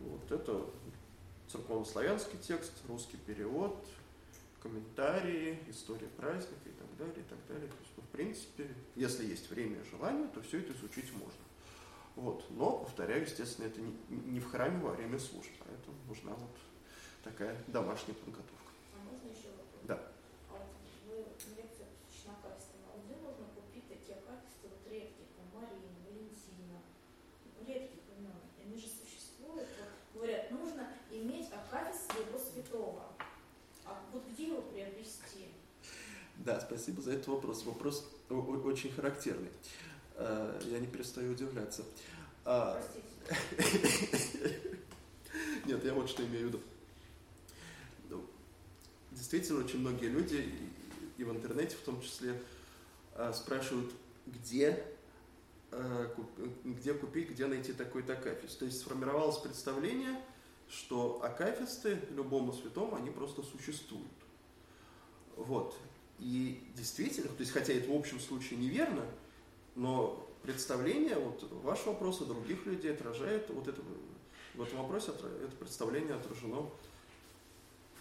Вот, это церковнославянский текст, русский перевод, комментарии, история праздника и так далее, и так далее. То есть, ну, в принципе, если есть время и желание, то все это изучить можно. Вот. Но, повторяю, естественно, это не, не в храме во время служб, поэтому нужна вот такая домашняя подготовка. А можно еще вопрос? Да. А вот вы лекция посвящена качествам. А где можно купить такие качества вот редкие, там Марина, Валентина, редких имен? Они же существуют. Вот, говорят, нужно иметь акафист своего святого. А вот где его приобрести? Да, спасибо за этот вопрос. Вопрос очень характерный. Э, Я не перестаю удивляться. А. Нет, я вот что имею в виду. Ну, Действительно, очень многие люди, и- в интернете в том числе, а, спрашивают, где, куп- где купить, где найти такой-то акафист. То есть сформировалось представление, что акафисты любому святому, они просто существуют. Вот. И действительно, то есть, хотя это в общем случае неверно, но представление, вот ваш вопрос и других людей отражает вот это, в этом вопросе это представление отражено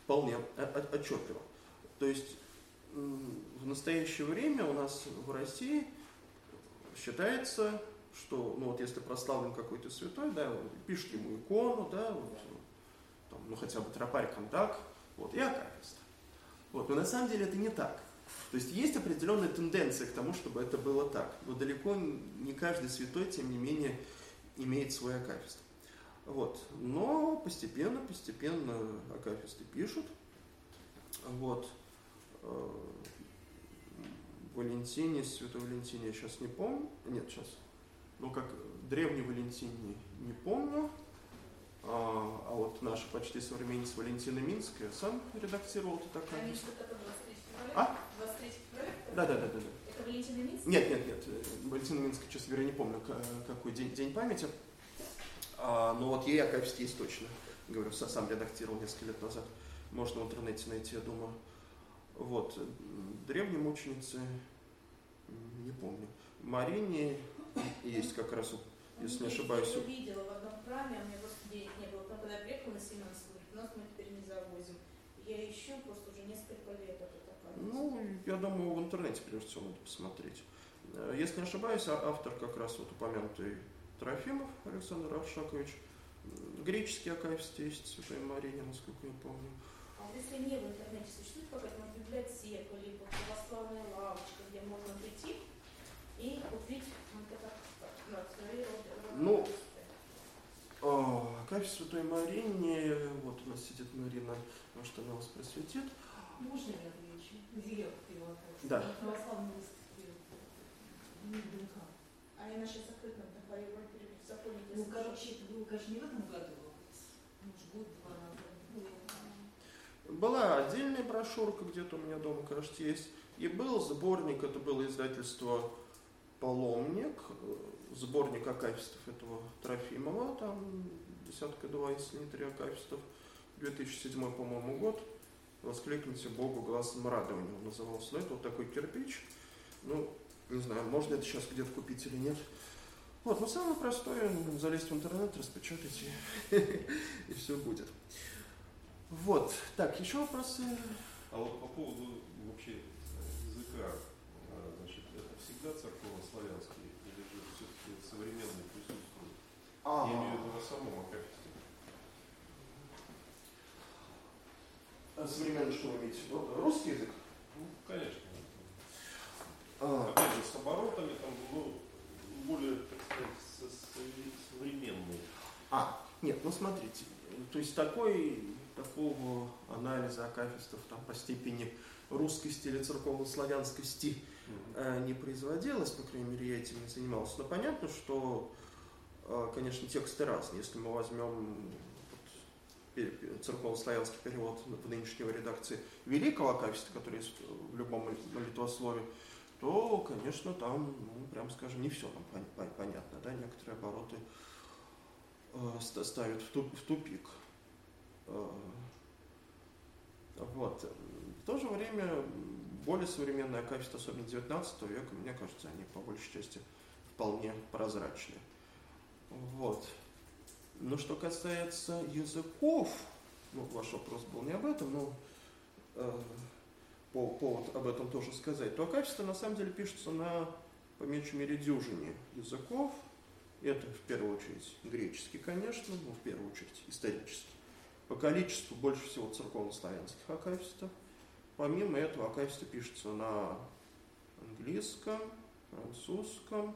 вполне отчетливо. То есть в настоящее время у нас в России считается, что, ну вот если прославлен какой-то святой, да, пишут ему икону, да, вот, там, ну хотя бы тропарь Кондак, вот, и акафист. Вот, но на самом деле это не так. То есть есть определенная тенденция к тому, чтобы это было так. Но далеко не каждый святой, тем не менее, имеет свой акафист. Вот. Но постепенно, постепенно акафисты пишут. Вот. Э, Валентине, Святой Валентине я сейчас не помню. Нет, сейчас. Ну, как древний Валентин не, не помню. А, а вот наша почти современница Валентина Минская сам редактировал это такая. А Минск это 23 февраля? А? 23 февраля? Да, да, да, да, да. Это Валентина Минск? Нет, нет, нет. Валентина Минская, честно говоря, не помню, ка- какой день, день памяти. А, но вот ей акафист есть точно. Говорю, са- сам редактировал несколько лет назад. Можно в интернете найти, я думаю. Вот. Древней мученицы, не помню. Марине есть как раз, если не ошибаюсь. Я видела в одном храме, а у меня просто денег не было. Потом, когда приехала Семеновск, говорит, нас мы теперь не завозим. Я ищу просто уже несколько лет это такая. Ну, я думаю, в интернете прежде всего надо посмотреть. Э, Если не ошибаюсь, а- автор как раз вот упомянутый Трофимов Александр Аршакович. Греческий акафист есть, Святой Марине, насколько я помню. А если не в интернете, существует какая-то библиотека, либо православная лавочка, где можно прийти и купить вот это, ну, свои Ну, акафист Святой Марине, вот у нас сидит Марина, может она вас просветит. Можно я отвечу? Акафист? Да. Не ДНК. А я сейчас закрыта на по Европе, в законе. Ну, короче, это было, конечно, не в этом году, может, год-два назад. Была отдельная брошюрка где-то у меня дома, кажется, есть. И был сборник, это было издательство «Паломник», э, сборник акафистов этого Трофимова, там десятка два, если не три акафистов, 2007, по-моему, год. «Воскликните Богу глазом радования» он назывался. Ну, это вот такой кирпич. Ну, не знаю, можно это сейчас где-то купить или нет. Вот, но самое простое, ну, залезть в интернет, распечатать и, и все будет. Вот, так, еще вопросы? А вот по поводу вообще языка, э, значит, это всегда церковно-славянский или же все-таки современный присутствует? А, Я имею в виду на самом акафисте. а современно что вы имеете в виду? Русский язык? Ну, конечно. А, Опять же, с оборотами там, ну, более, так сказать, со- со- современный. а, нет, ну смотрите, то есть такой, так- никакого анализа акафистов там, по степени русскости или церковно-славянскости э, не производилось, по крайней мере, я этим не занимался. Но понятно, что, конечно, тексты разные. Если мы возьмем церковно-славянский перевод в нынешней редакции Великого Акафиста, который есть в любом молитвослове, то, конечно, там, ну, прям скажем, не все нам понятно, да, некоторые обороты э, ставят в тупик. Э, вот. В то же время более современные акафисты, особенно 19 века, мне кажется, они по большей части вполне прозрачны. Вот. Но что касается языков, ну, ваш вопрос был не об этом, но э, по, повод об этом тоже сказать, то акафисты на самом деле пишутся на, по меньшей мере, дюжине языков. Это в первую очередь греческий, конечно, но в первую очередь исторический. По количеству больше всего церковно-славянских акафистов. Помимо этого акафисты пишутся на английском, французском,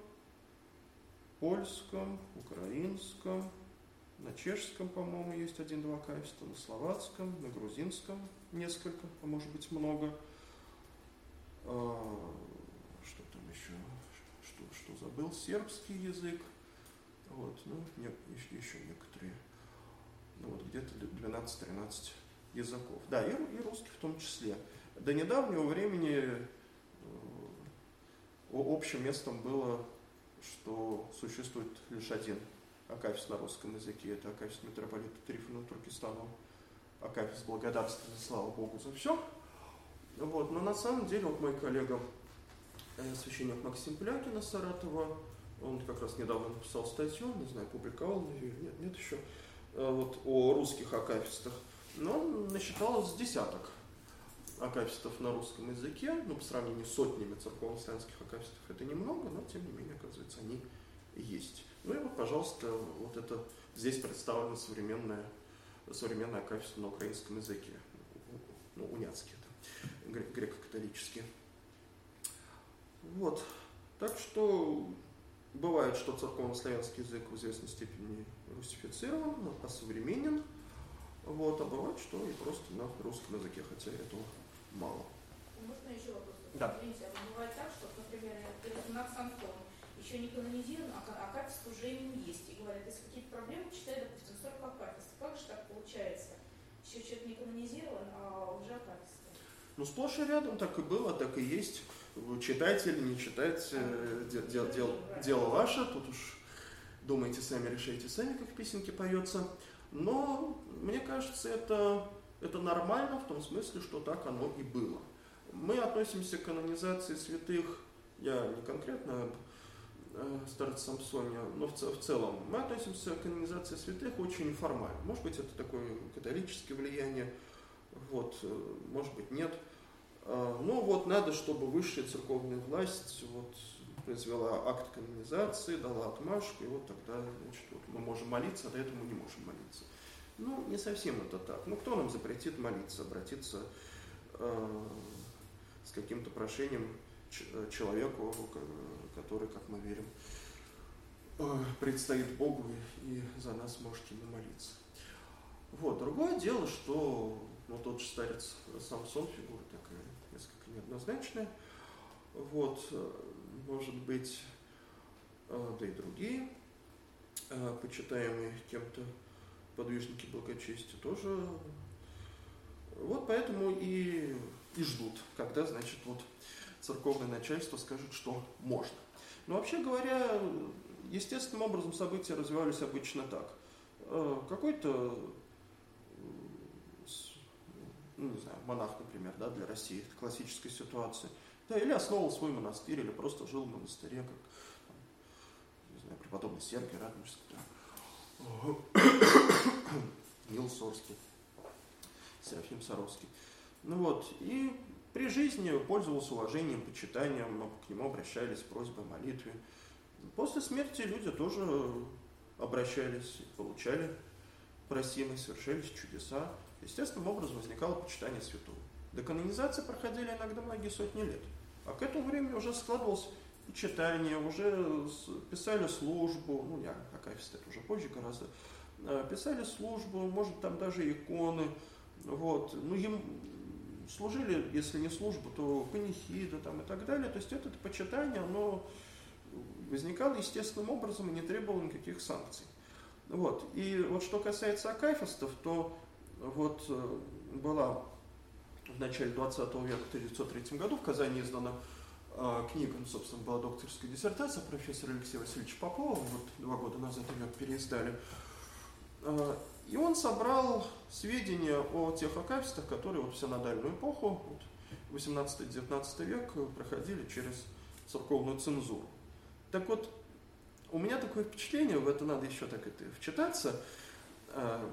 польском, украинском, на чешском, по-моему, есть один-два акафиста, на словацком, на грузинском несколько, а может быть много. А, что там еще? Что, что забыл? Сербский язык. Вот, ну, нет, еще, еще некоторые ну, вот где-то 12-13 языков. Да, и, и русский в том числе. До недавнего времени э, общим местом было, что существует лишь один Акафист на русском языке, это Акафист митрополита Трифона Туркестанова. Акафист благодарственный, слава Богу, за все. Вот, но на самом деле, вот мой коллега, э, священник Максим Плякин Саратова, он как раз недавно написал статью, не знаю, публиковал ее, нет, нет еще, Э, вот, о русских акафистах, но насчитал с десяток акафистов на русском языке, ну, по сравнению с сотнями церковно-славянских акафистов это немного, но, тем не менее, оказывается, они есть. Ну и вот, пожалуйста, вот это здесь представлено современное, современное акафист на украинском языке, ну, уняцкий это, греко-католический. Вот. Так что бывает, что церковно-славянский язык в известной степени русифицирован, осовременен, вот, а бывает, что и просто на русском языке, хотя этого мало. Можно еще вопрос? Да. Извините, а бывает так, что, например, Пересунак Самсон еще не канонизирован, а, а качество уже ему есть. И говорят, если какие-то проблемы, читай, допустим, 40 акафист. Как же так получается? Еще человек не канонизирован, а уже акафисты. Ну, сплошь и рядом так и было, так и есть. Читайте или не читать, э, дел, дел, дел, дело ваше, тут уж думайте сами, решайте сами, как в песенке поется. Но мне кажется, это, это нормально в том смысле, что так оно и было. Мы относимся к канонизации святых, я не конкретно э, старце Самсоне, но в, в целом, мы относимся к канонизации святых очень формально. Может быть, это такое католическое влияние, вот, э, может быть, нет. Но вот надо, чтобы высшая церковная власть вот, произвела акт канонизации, дала отмашку, и вот тогда значит, вот мы можем молиться, а до этого мы не можем молиться. Ну, не совсем это так. Ну, кто нам запретит молиться, обратиться э, с каким-то прошением э, человеку, который, как мы верим, э, предстоит Богу и за нас можете ему молиться. Вот. Другое дело, что ну, тот же старец Самсон, фигура такая несколько неоднозначная, вот, э, может быть, э, да и другие почитаемые кем-то подвижники благочестия тоже. Вот поэтому и, и ждут, когда, значит, вот церковное начальство скажет, что можно. Но вообще говоря, естественным образом события развивались обычно так. Э, какой-то ну, не знаю, монах, например, да, для России, это классическая ситуация – да, или основал свой монастырь, или просто жил в монастыре, как там, не знаю, преподобный Сергий Радонежский. Нил Сорский, Серафим Саровский. Ну вот, и при жизни пользовался уважением, почитанием, к нему обращались с просьбой о. После смерти люди тоже обращались, получали просимые, совершались чудеса. Естественным образом возникало почитание святого. До канонизации проходили иногда многие сотни лет. А к этому времени уже складывалось читание, уже писали службу, ну я, Акафист, это уже позже гораздо, э, писали службу, может там даже иконы, Вот. Ну, им служили, если не службу, то панихида там и так далее. То есть это, это почитание, оно возникало естественным образом и не требовало никаких санкций. Вот. И вот что касается акафистов, то вот э, была в начале 20 века, в 1903 году в Казани издана книга, ну, собственно, была докторская диссертация профессора Алексея Васильевича Попова, вот два года назад ее переиздали. Э, и он собрал сведения о тех акафистах, которые вот в синодальную эпоху, вот, 18-19 век, проходили через церковную цензуру. Так вот, у меня такое впечатление, в это надо еще так это вчитаться, э,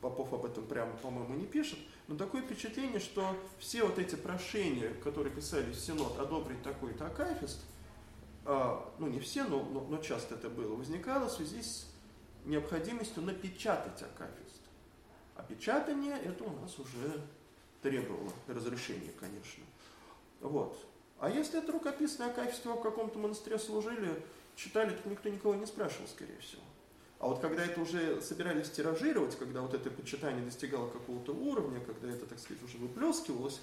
Попов об этом прямо, по-моему, не пишет, но такое впечатление, что все вот эти прошения, которые писались в Синод одобрить такой-то акафист, а, ну не все, но, но, но часто это было, возникало в связи с необходимостью напечатать акафист. А печатание это у нас уже требовало разрешения, конечно. Вот. А если это рукописное акафист, в каком-то монастыре служили, читали, то никто никого не спрашивал, скорее всего. А вот когда это уже собирались тиражировать, когда вот это почитание достигало какого-то уровня, когда это, так сказать, уже выплескивалось,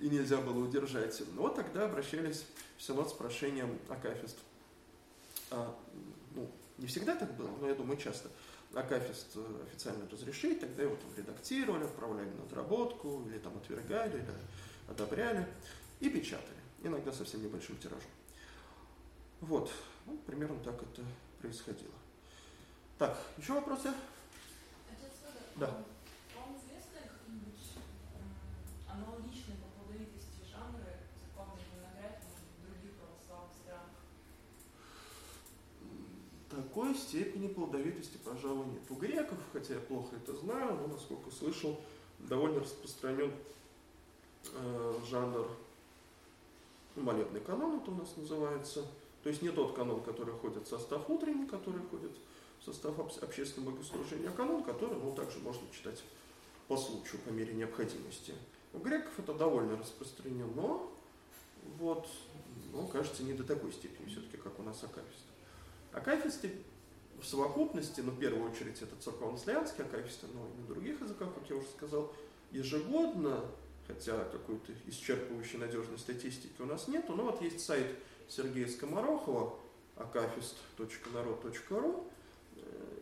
и нельзя было удержать, вот тогда обращались в Синод с прошением Акафист. А, ну, не всегда так было, но я думаю, часто. Акафист э, официально разрешить, тогда его там редактировали, отправляли на отработку, или там отвергали, или одобряли, и печатали, иногда совсем небольшим тиражом. Вот, ну, примерно так это происходило. Так, еще вопросы? Отец Федор, Да. Вам известны какие-нибудь м, аналогичные по плодовитости жанры церковной монографии в других православных странах? Такой степени плодовитости, пожалуй, нет. У греков, хотя я плохо это знаю, но, насколько слышал, довольно распространен э, жанр ну, молебный канон, это у нас называется. То есть не тот канон, который ходит в состав утренний, который ходит в состав общественного богослужения, а канон, который ну, также можно читать по случаю, по мере необходимости. У греков это довольно распространено, вот, но кажется не до такой степени все-таки, как у нас акафисты. Акафисты в совокупности, ну, в первую очередь, это церковно-славянские акафисты, но и на других языках, как я уже сказал, ежегодно, хотя какой-то исчерпывающей надежной статистики у нас нет, но вот есть сайт Сергея Скоморохова, akafist.народ.ру,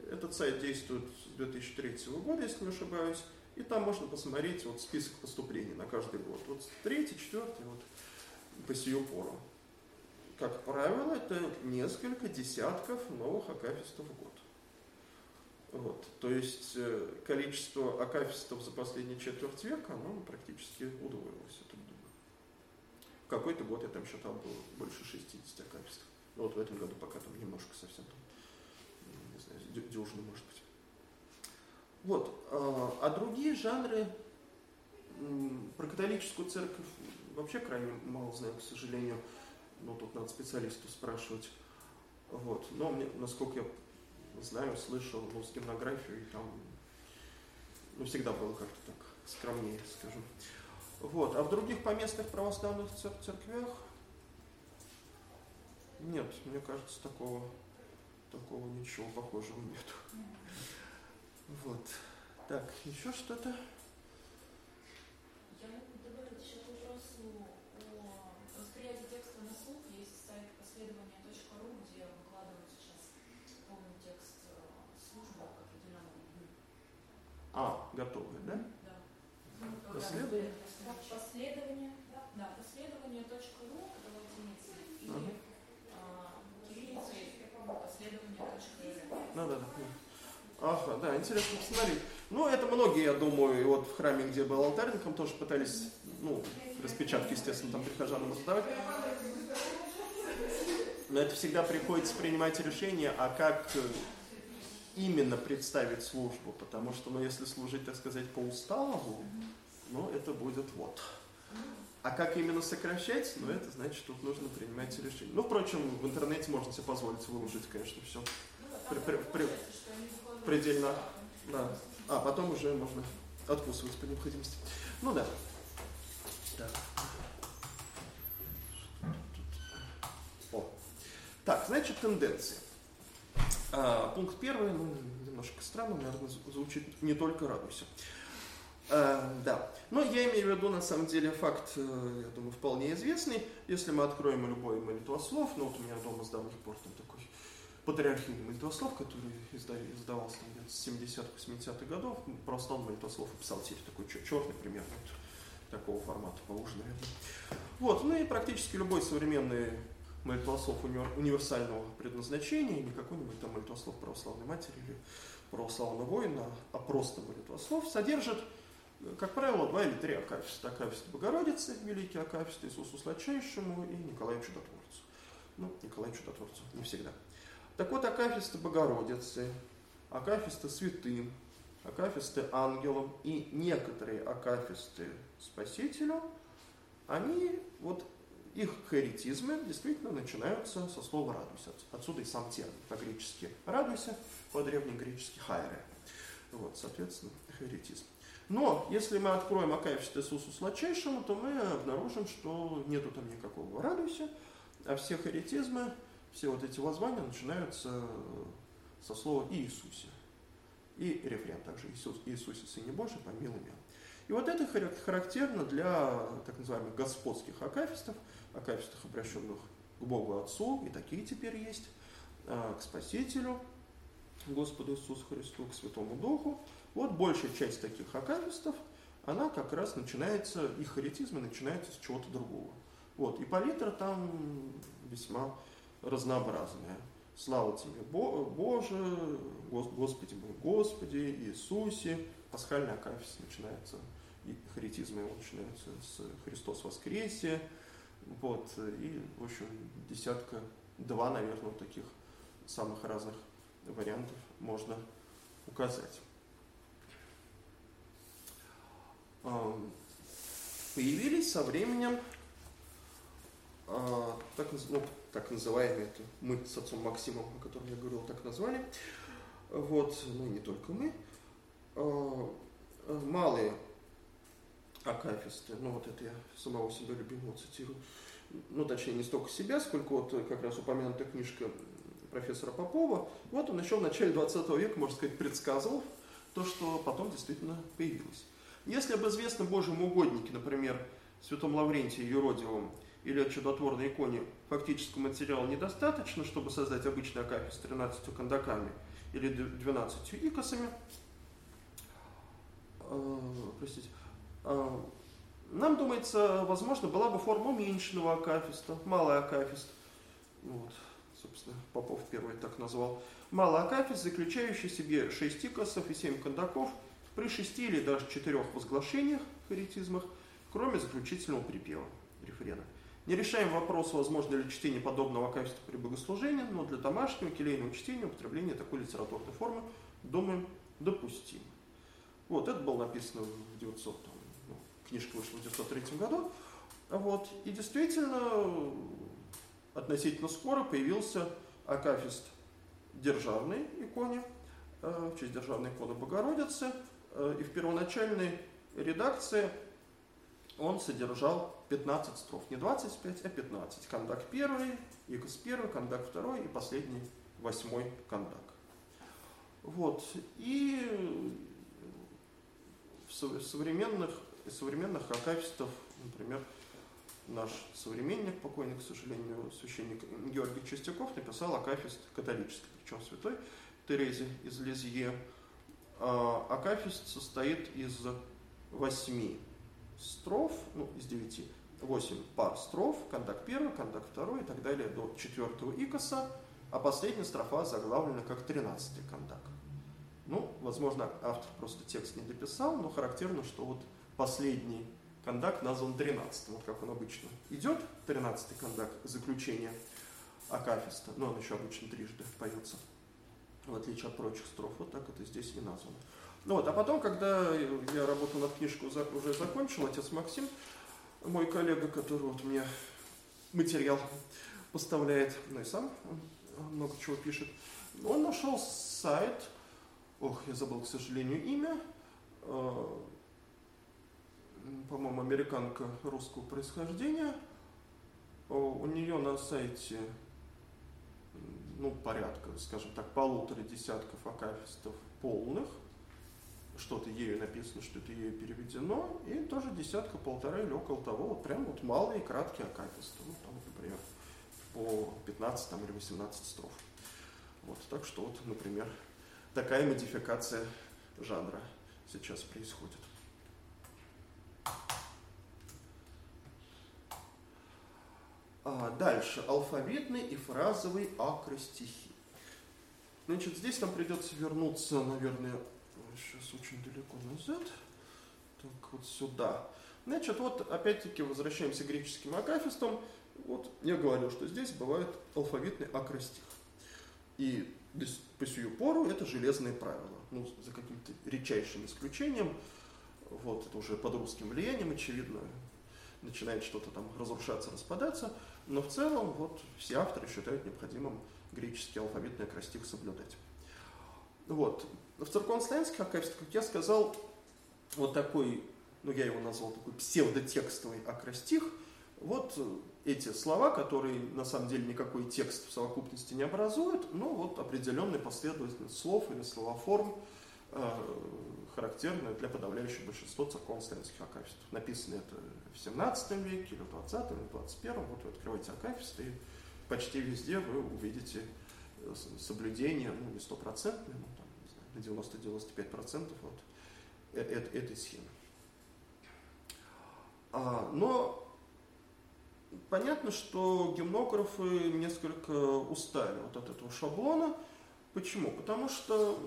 этот сайт действует с 2003 года, если не ошибаюсь, и там можно посмотреть вот список поступлений на каждый год. Вот третий, четвертый, вот по сию пору. Как правило, это несколько десятков новых акафистов в год. Вот. То есть э, количество акафистов за последние четверть века, оно практически удвоилось. Это, в какой-то год я там считал было больше 60 акафистов. Ну вот в этом году пока там немножко совсем там дюжины, может быть. Вот. А, а другие жанры про католическую церковь вообще крайне мало знаю, к сожалению. Ну, тут надо специалистов спрашивать. Вот. Но мне, насколько я знаю, слышал, ну, с гимнографией там ну, всегда было как-то так скромнее, скажем. Вот. А в других поместных православных цер церквях нет, мне кажется, такого такого ничего похожего нету. Вот. Так, еще что-то? Я могу добавить еще к вопросу о восприятии текста на слух. Есть сайт последования.ру, где выкладывают сейчас полный текст э, службы к определенному дню. А, готовый, да? Да. Последование? Последование. Да, последование.ру, это латиница, и Ага. а, кириллицей последование.ру. Ну да, да. Ага, да, интересно посмотреть. Ну, это многие, я думаю, и вот в храме, где был алтарником, тоже пытались, ну, распечатки, естественно, там прихожанам раздавать. Но это всегда приходится принимать решение, а как э, именно представить службу, потому что, ну, если служить, так сказать, по уставу, ну, это будет вот. А как именно сокращать, ну, это значит, тут нужно принимать решение. Ну, впрочем, в интернете можно себе позволить выложить, конечно, все При- при- при- предельно, да. А потом уже можно откусывать по необходимости. Ну да. Так. О. Так, значит, тенденции. А, пункт первый, ну, немножко странно, наверное, звучит не только радуйся. А, да. Но я имею в виду, на самом деле, факт, э, я думаю, вполне известный. Если мы откроем любой молитвослов, ну вот у меня дома с давних пор там такой патриархийный молитвослов, который издавался где-то с 70-80-х годов, православный молитвослов и такой черный примерно, вот, такого формата, поуже, наверное. Вот, ну и практически любой современный молитвослов универсального предназначения, не какой-нибудь там молитвослов православной матери или православного воина, а просто молитвослов, содержит, как правило, два или три акафиста. Акафист Богородицы, великий акафист Иисусу Сладчайшему и Николаю Чудотворцу. Ну, Николаю Чудотворцу не всегда. Так вот, акафисты Богородицы, акафисты святым, акафисты ангелам и некоторые акафисты Спасителю, они, вот их харитизмы действительно начинаются со слова «радуйся». Отсюда и сам термин по-гречески «радуйся», по-древнегречески «хайре». Вот, соответственно, харитизм. Но если мы откроем Акафист Иисусу Сладчайшему, то мы обнаружим, что нету там никакого «радуйся», а все харитизмы все вот эти воззвания начинаются со слова «Иисусе». И рефрен также «Иисус, «Иисусе, Сыне Божий, помилуй меня». И вот это характерно для так называемых господских акафистов, акафистов, обращенных к Богу Отцу, и такие теперь есть, а, к Спасителю, Господу Иисусу Христу, к Святому Духу. Вот большая часть таких акафистов, она как раз начинается, их харитизмы начинаются с чего-то другого. Вот, и палитра там весьма разнообразное. Слава тебе, Боже, Господи мой, Господи, Иисусе. Пасхальный акафист начинается, и харитизм его начинается с Христос воскресе. Вот, и, в общем, десятка, два, наверное, вот таких самых разных вариантов можно указать. Появились со временем а, так, ну, так называемые, это мы с отцом Максимом, о котором я говорил, так назвали. Вот, ну и не только мы. А, малые акафисты, ну вот это я самого себя любимого цитирую, ну точнее не столько себя, сколько вот как раз упомянутая книжка профессора Попова, вот он еще в начале 20 века, можно сказать, предсказывал то, что потом действительно появилось. Если об известном Божьем угоднике, например, святом Лаврентии Юродивом, или о чудотворной иконе фактического материала недостаточно, чтобы создать обычный акафист с 13 кондаками или 12 икосами, э, простите, э, нам думается, возможно, была бы форма уменьшенного акафиста, малый акафист. Вот, собственно, Попов первый так назвал. Малый акафист, заключающий в себе 6 икосов и 7 кондаков при 6 или даже 4 возглашениях, харитизмах, кроме заключительного припева, рефрена. Не решаем вопрос, возможно ли чтение подобного качества при богослужении, но для домашнего келейного чтения употребление такой литературной формы, думаем, допустимо. Вот, это было написано в 900, ну, книжка вышла в 903 году. Вот, и действительно, относительно скоро появился акафист державной иконе, э, в честь державной иконы Богородицы, э, и в первоначальной редакции он содержал 15 строф. Не 25, а 15. Кандак первый, Икос первый, Кандак второй и последний восьмой Кандак. Вот. И в современных, современных акафистов, например, наш современник, покойный, к сожалению, священник Георгий Чистяков, написал акафист католический, причем святой Терезе из Лизье. А, акафист состоит из восьми строф, ну, из девяти, 8 пар строф, кондак первый, кондак второй и так далее до четвертого икоса, а последняя строфа заглавлена как 13 кондак. Ну, возможно, автор просто текст не дописал, но характерно, что вот последний кондак назван 13 вот как он обычно идет, 13 кондак, заключение Акафиста, но он еще обычно трижды поется, в отличие от прочих строф, вот так это здесь и названо. Ну вот, а потом, когда я работал над книжкой, уже закончил, отец Максим мой коллега, который вот мне материал поставляет, ну и сам много чего пишет, он нашел сайт, ох, я забыл, к сожалению, имя, э, по-моему, американка русского происхождения. У нее на сайте, ну, порядка, скажем так, полутора десятков акафистов полных, что-то ею написано, что-то ею переведено, и тоже десятка-полтора или около того, вот прям вот малые краткие акафисты, ну, там, например, по 15 там, или 18 строф. Вот, так что вот, например, такая модификация жанра сейчас происходит. А дальше. Алфавитный и фразовый акростихи. Значит, здесь нам придется вернуться, наверное, сейчас очень далеко назад. Так, вот сюда. Значит, вот опять-таки возвращаемся к греческим акафистам. Вот я говорил, что здесь бывает алфавитный акростих. И по сию пору это железные правила. Ну, за каким-то редчайшим исключением. Вот, это уже под русским влиянием, очевидно, начинает что-то там разрушаться, распадаться. Но в целом вот все авторы считают необходимым греческий алфавитный акростих соблюдать. Вот. В церковнославянских акафистах, как я сказал, вот такой, ну я его назвал такой псевдотекстовый акростих, вот эти слова, которые на самом деле никакой текст в совокупности не образуют, но вот определенная последовательность слов или словоформ, э, характерная для подавляющего большинства церковно-славянских акафистов. Написано это в 17 веке, или в 20 или в 21 вот вы открываете акафисты, и почти везде вы увидите э, соблюдение, ну не стопроцентное, знаю, на 90-95% вот э, э, этой схемы. А, но понятно, что гимнографы несколько устали вот от этого шаблона. Почему? Потому что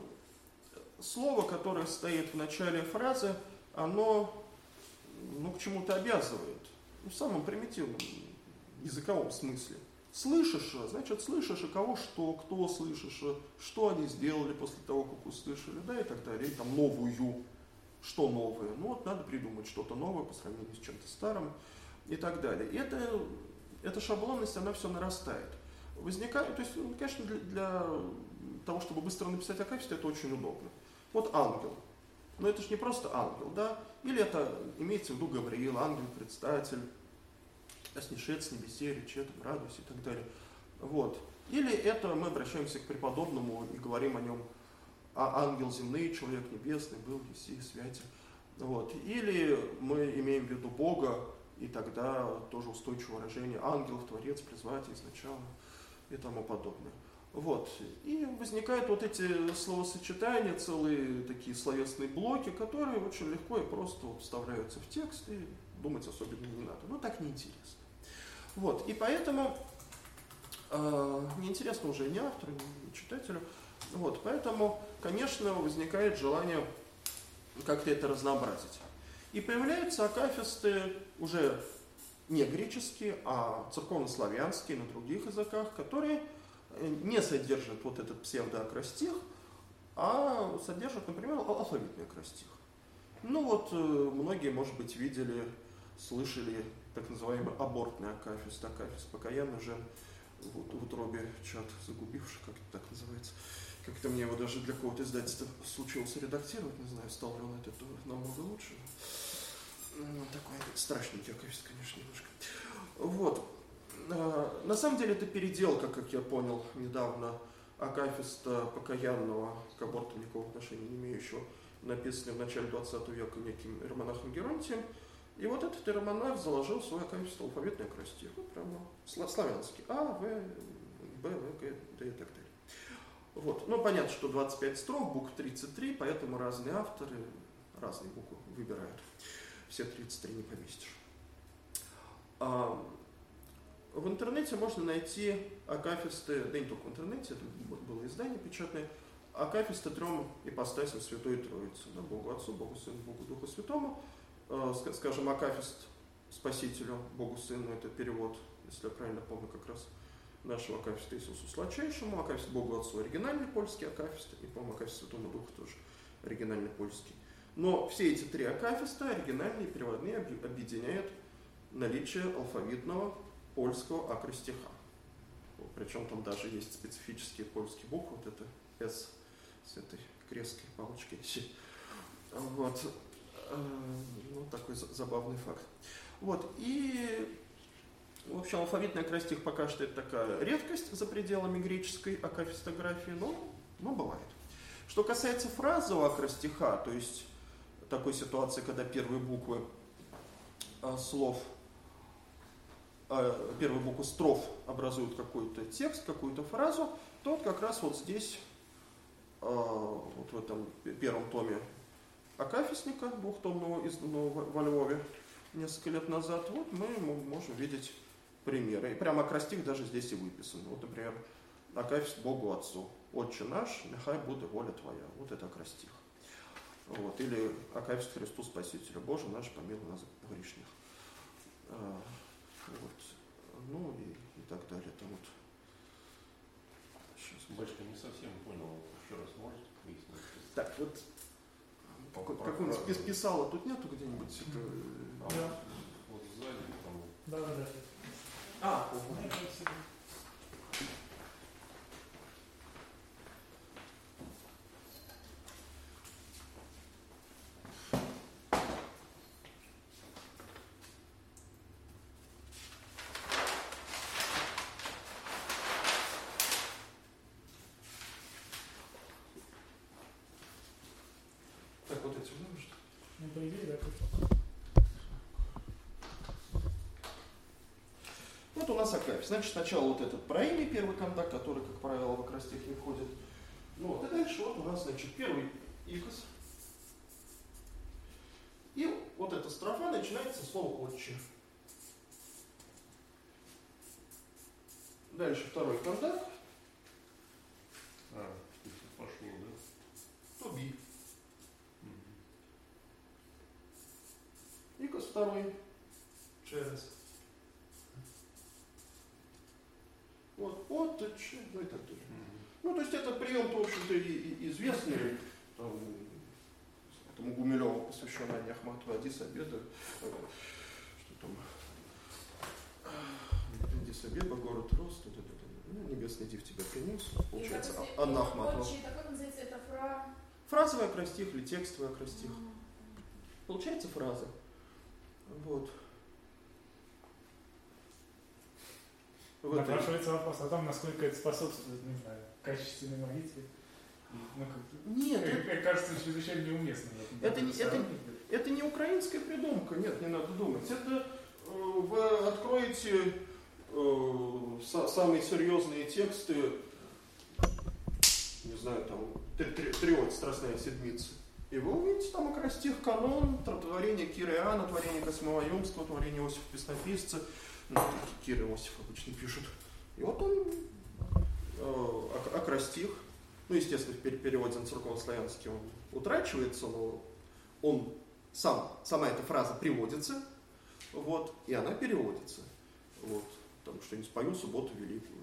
слово, которое стоит в начале фразы, оно ну, к чему-то обязывает. Ну, в самом примитивном языковом смысле. Слышишь, значит, слышишь, и кого что, кто слышишь, что они сделали после того, как услышали, да, и так далее. И там новую, что новое. Ну вот надо придумать что-то новое по сравнению с чем-то старым и так далее. И это, эта шаблонность, она все нарастает. Возникает, то есть, ну, конечно, для, для того, чтобы быстро написать акафист, это очень удобно. Вот ангел. Но это же не просто ангел, да? Или это имеется в виду Гавриил, ангел, предстатель, снишет с небесе, радуйся и так далее. Вот. Или это мы обращаемся к преподобному и говорим о нем, а ангел земный, человек небесный, был Еси, святя. Вот. Или мы имеем в виду Бога, и тогда тоже устойчивое выражение ангел, творец, призватель изначально и тому подобное. Вот. И возникают вот эти словосочетания, целые такие словесные блоки, которые очень легко и просто вот вставляются в текст, и думать особенно не надо. Ну, так неинтересно. Вот. И поэтому э, неинтересно уже ни автору, ни читателю. Вот. Поэтому, конечно, возникает желание как-то это разнообразить. И появляются акафисты уже не греческие, а церковнославянские на других языках, которые не содержит вот этот псевдоакростих, а содержит, например, алфавитный акростих. Ну вот, э, многие, может быть, видели, слышали так называемый абортный акафист, акафист покаянный жен вот, в утробе чат загубивший, как это так называется. Как-то мне его даже для какого-то издательства случилось редактировать, не знаю, стал ли он от этого намного лучше. Ну, такой страшненький акафист, конечно, немножко. Вот. А, на самом деле это переделка, как я понял недавно, Акафиста покаянного к аборту никакого отношения не имеющего, написанный в начале 20 века неким иеромонахом Геронтием. И вот этот иеромонах заложил свой акафист алфавитный акростих, ну, прямо славянский, А, В, Б, В, Г, Д и так далее. Вот. Ну, понятно, что 25 строк, букв 33, поэтому разные авторы разные буквы выбирают. Все 33 не поместишь. А, в интернете можно найти акафисты, да не только в интернете, это было издание печатное, акафисты трем ипостасям Святой Троицы, да, Богу Отцу, Богу Сыну, Богу Духу Святому. Э, скажем, акафист Спасителю, Богу Сыну, это перевод, если я правильно помню, как раз нашего акафиста Иисусу Сладчайшему, акафист Богу Отцу оригинальный польский акафист, и, по-моему, акафист Святому Духу тоже оригинальный польский. Но все эти три акафиста, оригинальные, переводные, объединяют наличие алфавитного польского акростиха. Причем там даже есть специфические польские буквы, вот это S с этой крестской палочкой. Вот. Э, ну, такой забавный факт. Вот. И, в общем, алфавитный акростих пока что это такая редкость за пределами греческой акафистографии, но, но бывает. Что касается фразового акростиха, то есть такой ситуации, когда первые буквы э, слов, э, первые буквы строф образуют какой-то текст, какую-то фразу, то вот как раз вот здесь, вот в этом первом томе Акафисника, двухтомного, изданного во Львове несколько лет назад, вот мы можем видеть примеры. И прямо акростих даже здесь и выписан. Вот, например, Акафис Богу Отцу. Отче наш, нехай будет воля Твоя. Вот это акростих. Вот. Или Акафис Христу Спасителю. Боже наш, помилуй нас грешных. А, вот. Ну и, и так далее. Это вот. Сейчас. Батюшка, не совсем понял. Еще раз можете пояснить? Так, вот как-нибудь писала тут нету где-нибудь? А, да. Вот сзади там. Да, да, да. А, нас Акафий. Значит, сначала вот этот проимий, первый контакт, который, как правило, в акростих не входит. Ну, вот, и дальше вот у нас, значит, первый икос. И вот эта строфа начинается с слова «отче». Дальше второй контакт. А, пошло, да? Туби. Икос второй. Через. Вот, вот, ну и так далее. Ну, то есть это прием, в общем-то, известный, там, этому Гумилеву посвящен Ане Ахматовой, Адис Обеда, э, что там, Адис Обеда, город Рост, да, да, ну, небесный див тебя принес, получается, и, Анна Ахматова. Это это фра... Фразовый акростих или текстовый акростих. Получается фраза. Вот. Вот Напрашивается вопрос о том, насколько это способствует, не знаю, качественной молитве. Ну, как, нет, как, это, кажется, чрезвычайно неуместно. Это, не, это, это не украинская придумка, нет, не надо думать. Это э, вы откроете э, са, самые серьезные тексты, не знаю, там, триот «Страстная седмица». И вы увидите там акростих канон, творение Кира Иоанна, творение Космова Юмского, творение Иосифа Песнописца – ну, Кир Иосиф обычно пишут. И вот он э, акростих, ну, естественно, в переводе на церковнославянский он утрачивается, но он сам, сама эта фраза приводится, вот, и она переводится. Вот, там что-нибудь спою субботу великую,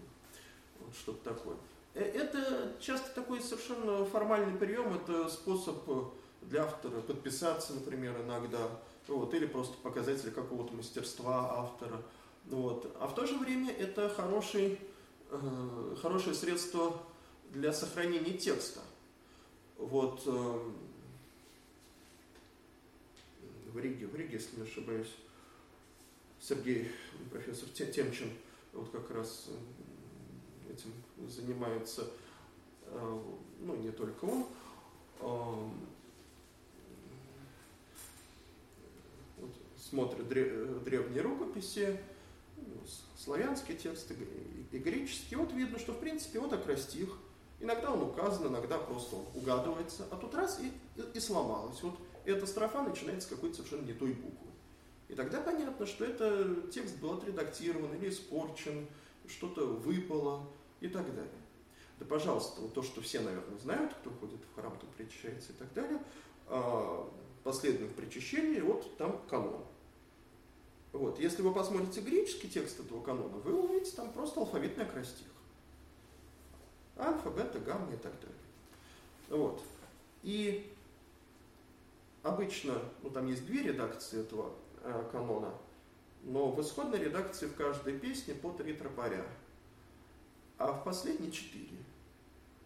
вот что-то такое. Э, это часто такой совершенно формальный прием, это способ для автора подписаться, например, иногда, вот, или просто показатель какого-то мастерства автора – вот. А в то же время это хороший, э, хорошее средство для сохранения текста. Вот, э, в Риге, в Риге, если не ошибаюсь, Сергей, профессор Темчин, вот как раз э, этим занимается, э, ну, не только он, э, вот, смотрит древние рукописи, славянские тексты и греческие. Вот видно, что в принципе вот акростих. Иногда он указан, иногда просто он угадывается, а тут раз и, и, и сломалось. Вот эта строфа начинается с какой-то совершенно не той буквы. И тогда понятно, что это текст был отредактирован или испорчен, что-то выпало и так далее. Да, пожалуйста, вот то, что все, наверное, знают, кто ходит в храм, кто причащается и так далее, а, последовательных причащений, вот там канон. Вот. Если вы посмотрите греческий текст этого канона, вы увидите там просто алфавитный акростих. Альфа, бета, гамма и так далее. Вот. И обычно, ну там есть две редакции этого э, канона, но в исходной редакции в каждой песне по три тропаря, а в последней четыре.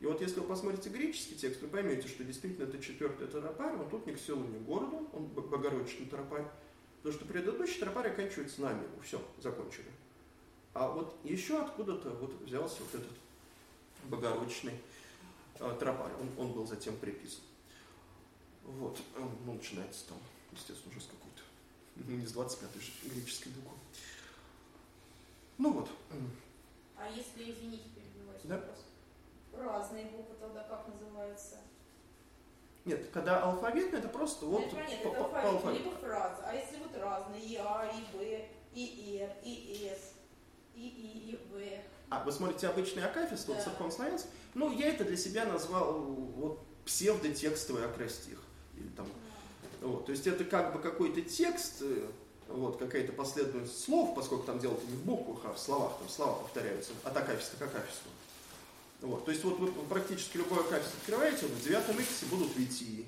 И вот если вы посмотрите греческий текст, вы поймете, что действительно это четвертый тропарь, но тут ни к селу, ни к городу, он богородичный тропарь. Потому что предыдущий тропарь оканчивается на миру. Все, закончили. А вот еще откуда-то вот взялся вот этот богородичный э, тропарь, он, он был затем приписан. Вот, э, ну, начинается там, естественно, уже с какой-то, ну, не с 25-й же греческой буквы. Ну вот. А если, извините, перебиваюсь, Да. вопрос. Разные буквы тогда как называются? Нет, когда алфавитный, это просто вот это понятно, по, это по- по алфавит, алфавиту. либо фраза. А если вот разные, и А, и Б, и Р, и С, и И, и В. А, вы смотрите обычный акафист, вот Да. церковнославянский? Ну, я это для себя назвал вот псевдотекстовый акростих. Или там, вот, то есть это как бы какой-то текст, э, вот, какая-то последовательность слов, поскольку там дело не в буквах, а в словах, там слова повторяются, от акафиста к акафисту. Вот, то есть вот вы практически любой акафист открываете, вот в девятом иксе будут витии.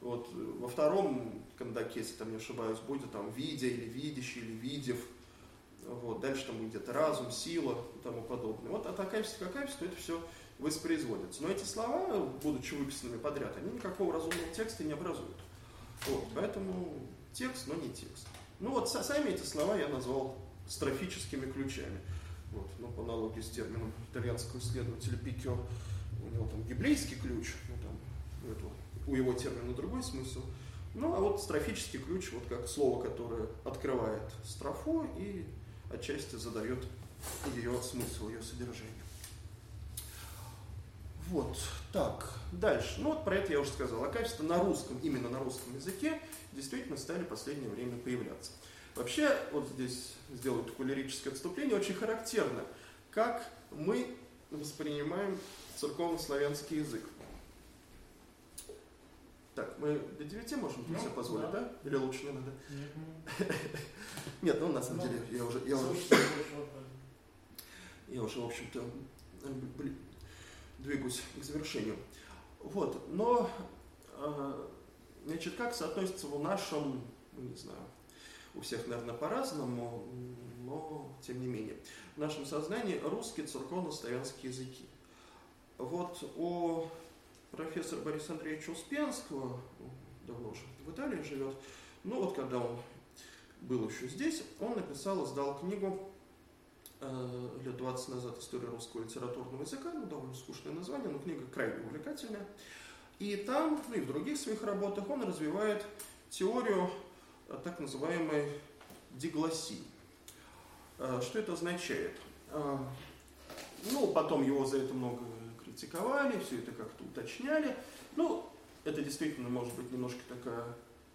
Вот, э, во втором кандаке, если там не ошибаюсь, будет там видя или видящий, или видев. Вот, дальше там будет разум, сила и тому подобное. Вот от акафиста к акафисту это все воспроизводится. Но эти слова, будучи выписанными подряд, они никакого разумного текста не образуют. Вот, поэтому текст, но не текст. Ну вот са- сами эти слова я назвал строфическими ключами. Вот, ну, по аналогии с термином итальянского исследователя Пикё, у него там гиблейский ключ, ну, там, у, этого- у его термина другой смысл. Ну, а вот строфический ключ, вот как слово, которое открывает строфу и отчасти задает ее смысл, ее содержание. Вот, так, дальше. Ну вот про это я уже сказал. Акафисты на русском, именно на русском языке действительно стали в последнее время появляться. Вообще, вот здесь сделаю такое лирическое отступление, очень характерно, как мы воспринимаем церковно-славянский язык. Так, мы до 9 можем Ну, себе позволить, да. да? Или лучше не надо? Нет, ну, Нет, ну на самом Ну, деле я уже, я уже, я уже, в общем-то, двигаюсь к завершению. Вот, но, э, значит, как соотносится в нашем, ну, не знаю, у всех, наверное, по-разному, но тем не менее, в нашем сознании русский церковно-славянские языки. Вот у профессора Бориса Андреевича Успенского, давно уже в Италии живет, ну вот когда он был еще здесь, он написал, издал книгу э, лет 20 назад «История русского литературного языка», ну, довольно скучное название, но книга крайне увлекательная. И там, ну и в других своих работах он развивает теорию так называемой диглоссии. Э, Что это означает? Э, Ну, потом его за это много критиковали, все это как-то уточняли. Ну, это действительно может быть немножко такая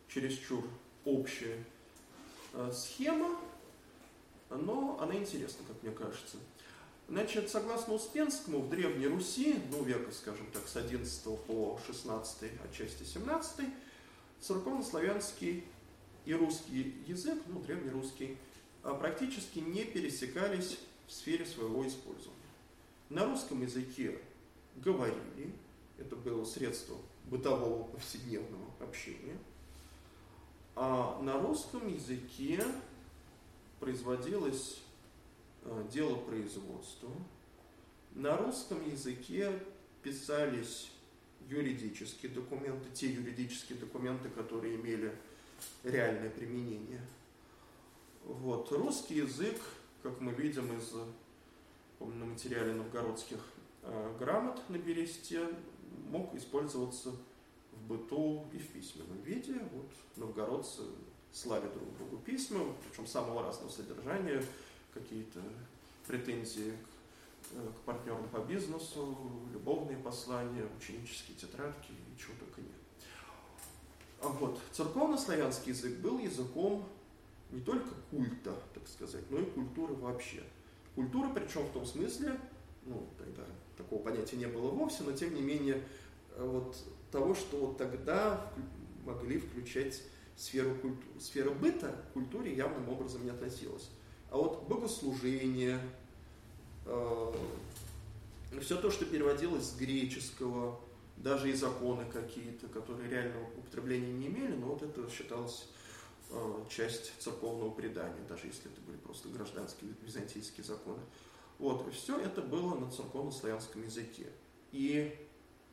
чересчур общая э, схема, но она интересна, как мне кажется. Значит, согласно Успенскому, в Древней Руси, ну, века, скажем так, с 11 по 16, отчасти 17, церковнославянский и русский язык, ну, древнерусский, а, практически не пересекались в сфере своего использования. На русском языке говорили, это было средство бытового повседневного общения, а на русском языке производилось э, дело производства. На русском языке писались юридические документы, те юридические документы, которые имели реальное применение. Вот. Русский язык, как мы видим из на материале новгородских э, грамот на бересте, мог использоваться в быту и в письменном виде. Вот новгородцы славят друг другу письма, причем самого разного содержания, какие-то претензии к, э, к партнерам по бизнесу, любовные послания, ученические тетрадки и чего только нет. А вот церковно-славянский язык был языком не только культа, так сказать, но и культуры вообще. Культура, причем в том смысле, ну, тогда такого понятия не было вовсе, но тем не менее, э, вот того, что вот тогда могли включать сферу культуры. Сфера быта к культуре явным образом не относилась. А вот богослужение, все то, что переводилось с греческого, даже и законы какие-то, которые реального употребления не имели, но вот это считалось э, часть церковного предания, даже если это были просто гражданские византийские законы. Вот, все это было на церковно-славянском языке. И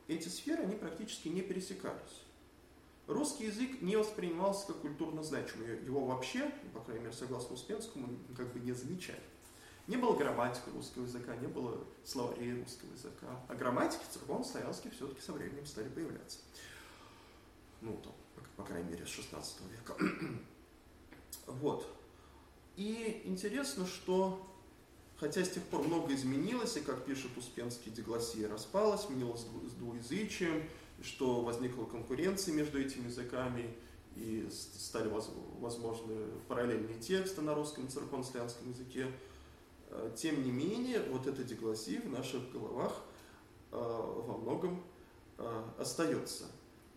эти сферы, они практически не пересекались. Русский язык не воспринимался как культурно значимый. Его вообще, по крайней мере, согласно Успенскому, как бы не замечали. Не было грамматики русского языка, не было словарей русского языка. А грамматики церковно-славянские все-таки со временем стали появляться. Ну, там, по крайней мере, с 16 века. вот. И интересно, что хотя с тех пор много изменилось, и, как пишет Успенский, дигласия распалась, сменилась с двуязычием, что возникла конкуренция между этими языками, и стали возможны параллельные тексты на русском и церковно-славянском языке. Э, тем не менее, вот эта дигласия в наших головах э, во многом э, остается.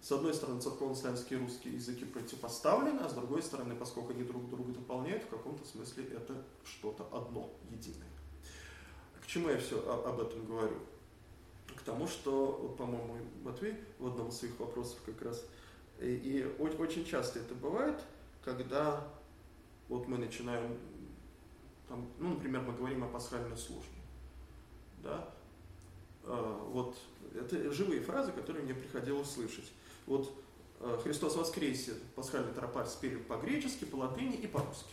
С одной стороны, церковно-славянские и русские языки противопоставлены, а с другой стороны, поскольку они друг друга дополняют, в каком-то смысле это что-то одно, единое. К чему я все об этом говорю? К тому, что, по-моему, Матвей в одном из своих вопросов как раз, и, и очень часто это бывает, когда вот мы начинаем, там, ну, например, мы говорим о пасхальной службе, да, а, вот это живые фразы, которые мне приходилось слышать. Вот э, Христос воскресе, пасхальный тропарь спели по-гречески, по-латыни и по-русски.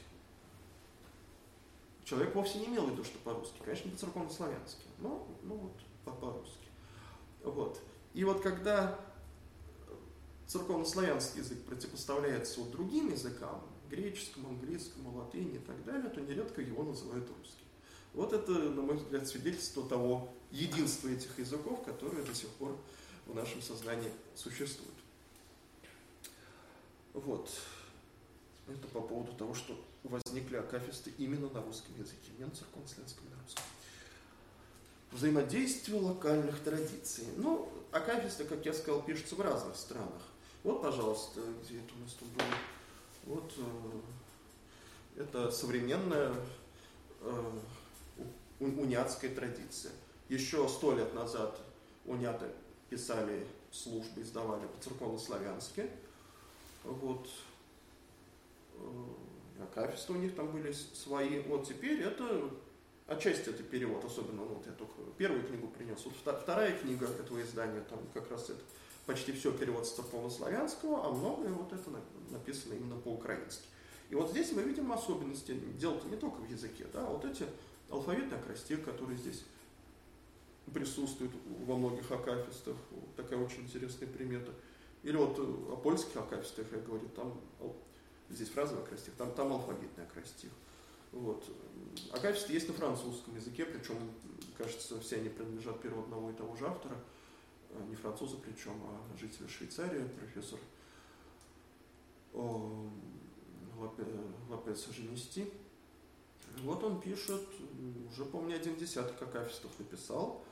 Человек вовсе не имел в виду, что по-русски, конечно, по-церковно-славянски, но ну вот по-русски. Вот. И вот когда церковно-славянский язык противопоставляется вот другим языкам, греческому, английскому, латыни и так далее, то нередко его называют русским. Вот это, на мой взгляд, свидетельство того единства этих языков, которые до сих пор в нашем сознании существуют. Вот. Это по поводу того, что возникли акафисты именно на русском языке, не на церковно-славянском, на русском. Взаимодействие локальных традиций. Ну, акафисты, как я сказал, пишутся в разных странах. Вот, пожалуйста, где это у нас тут было. Вот э, это современная э, уняцкая традиция. Еще сто лет назад уняты писали службы, издавали по-церковно-славянски. Вот. Э, акафисты у них там были свои. Вот теперь это отчасти это перевод, особенно ну, вот я только первую книгу принес. Вот вторая книга этого издания, там как раз это почти все перевод с церковно-славянского, а многое вот это написано именно по-украински. И вот здесь мы видим особенности. Дело-то не только в языке, да, вот эти алфавитные акростих, которые здесь присутствуют во многих акафистах, вот такая очень интересная примета. Или вот э, о польских акафистах я говорю, там здесь фразовый акростих, там, там алфавитный акростих. Вот. Акафисты есть на французском языке, причем, кажется, все они принадлежат перу одного и того же автора, не француза причем, а жителя Швейцарии, профессор Лапес Женести. Вот он пишет, уже, помню, один десяток акафистов написал,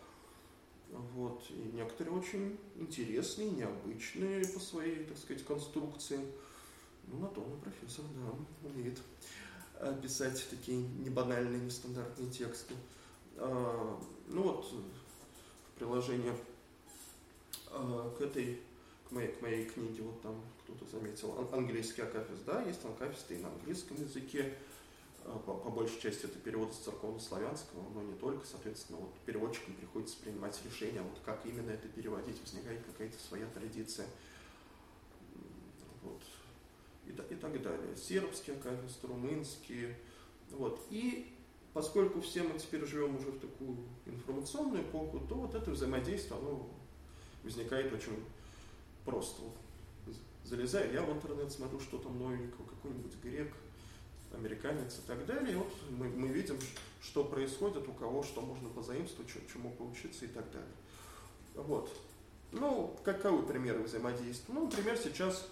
вот. И некоторые очень интересные, необычные по своей, так сказать, конструкции. Ну, на то он профессор, да, умеет э, писать такие небанальные, нестандартные тексты. А, ну вот, в приложении к этой, к моей, к моей книге, вот там кто-то заметил, английский акафист, да, есть акафисты и на английском языке, Э, по, по большей части это перевод с церковно-славянского, но не только, соответственно, вот переводчикам приходится принимать решение, вот как именно это переводить, возникает какая-то своя традиция. Вот. И, и так далее. Сербские акафисты, румынские. Вот. И поскольку все мы теперь живем уже в такую информационную эпоху, то вот это взаимодействие, оно возникает очень просто. Залезаю я в интернет, смотрю, что там новенького, какой-нибудь грек, американец и так далее. И вот мы, мы видим, что происходит, у кого что можно позаимствовать, чему поучиться и так далее. Вот. Ну, каковы примеры взаимодействия? Ну, например, сейчас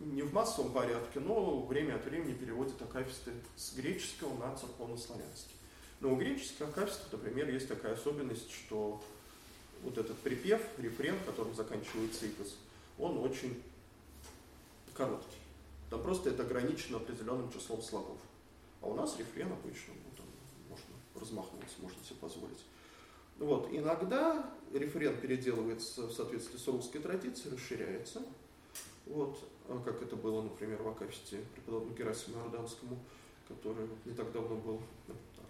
не в массовом порядке, но время от времени переводят акафисты с греческого на церковно-славянский. Но у греческих акафистов, например, есть такая особенность, что вот этот припев, рефрен, которым заканчивается ипос, он очень короткий. Там просто это ограничено определенным числом слогов. А у нас рефрен обычно, ну, там можно размахнуться, можно себе позволить. Вот. Иногда рефрен переделывается в соответствии с русской традицией, расширяется. Вот. А как это было, например, в Акафисте преподобному Герасиму Иорданскому, который не так давно был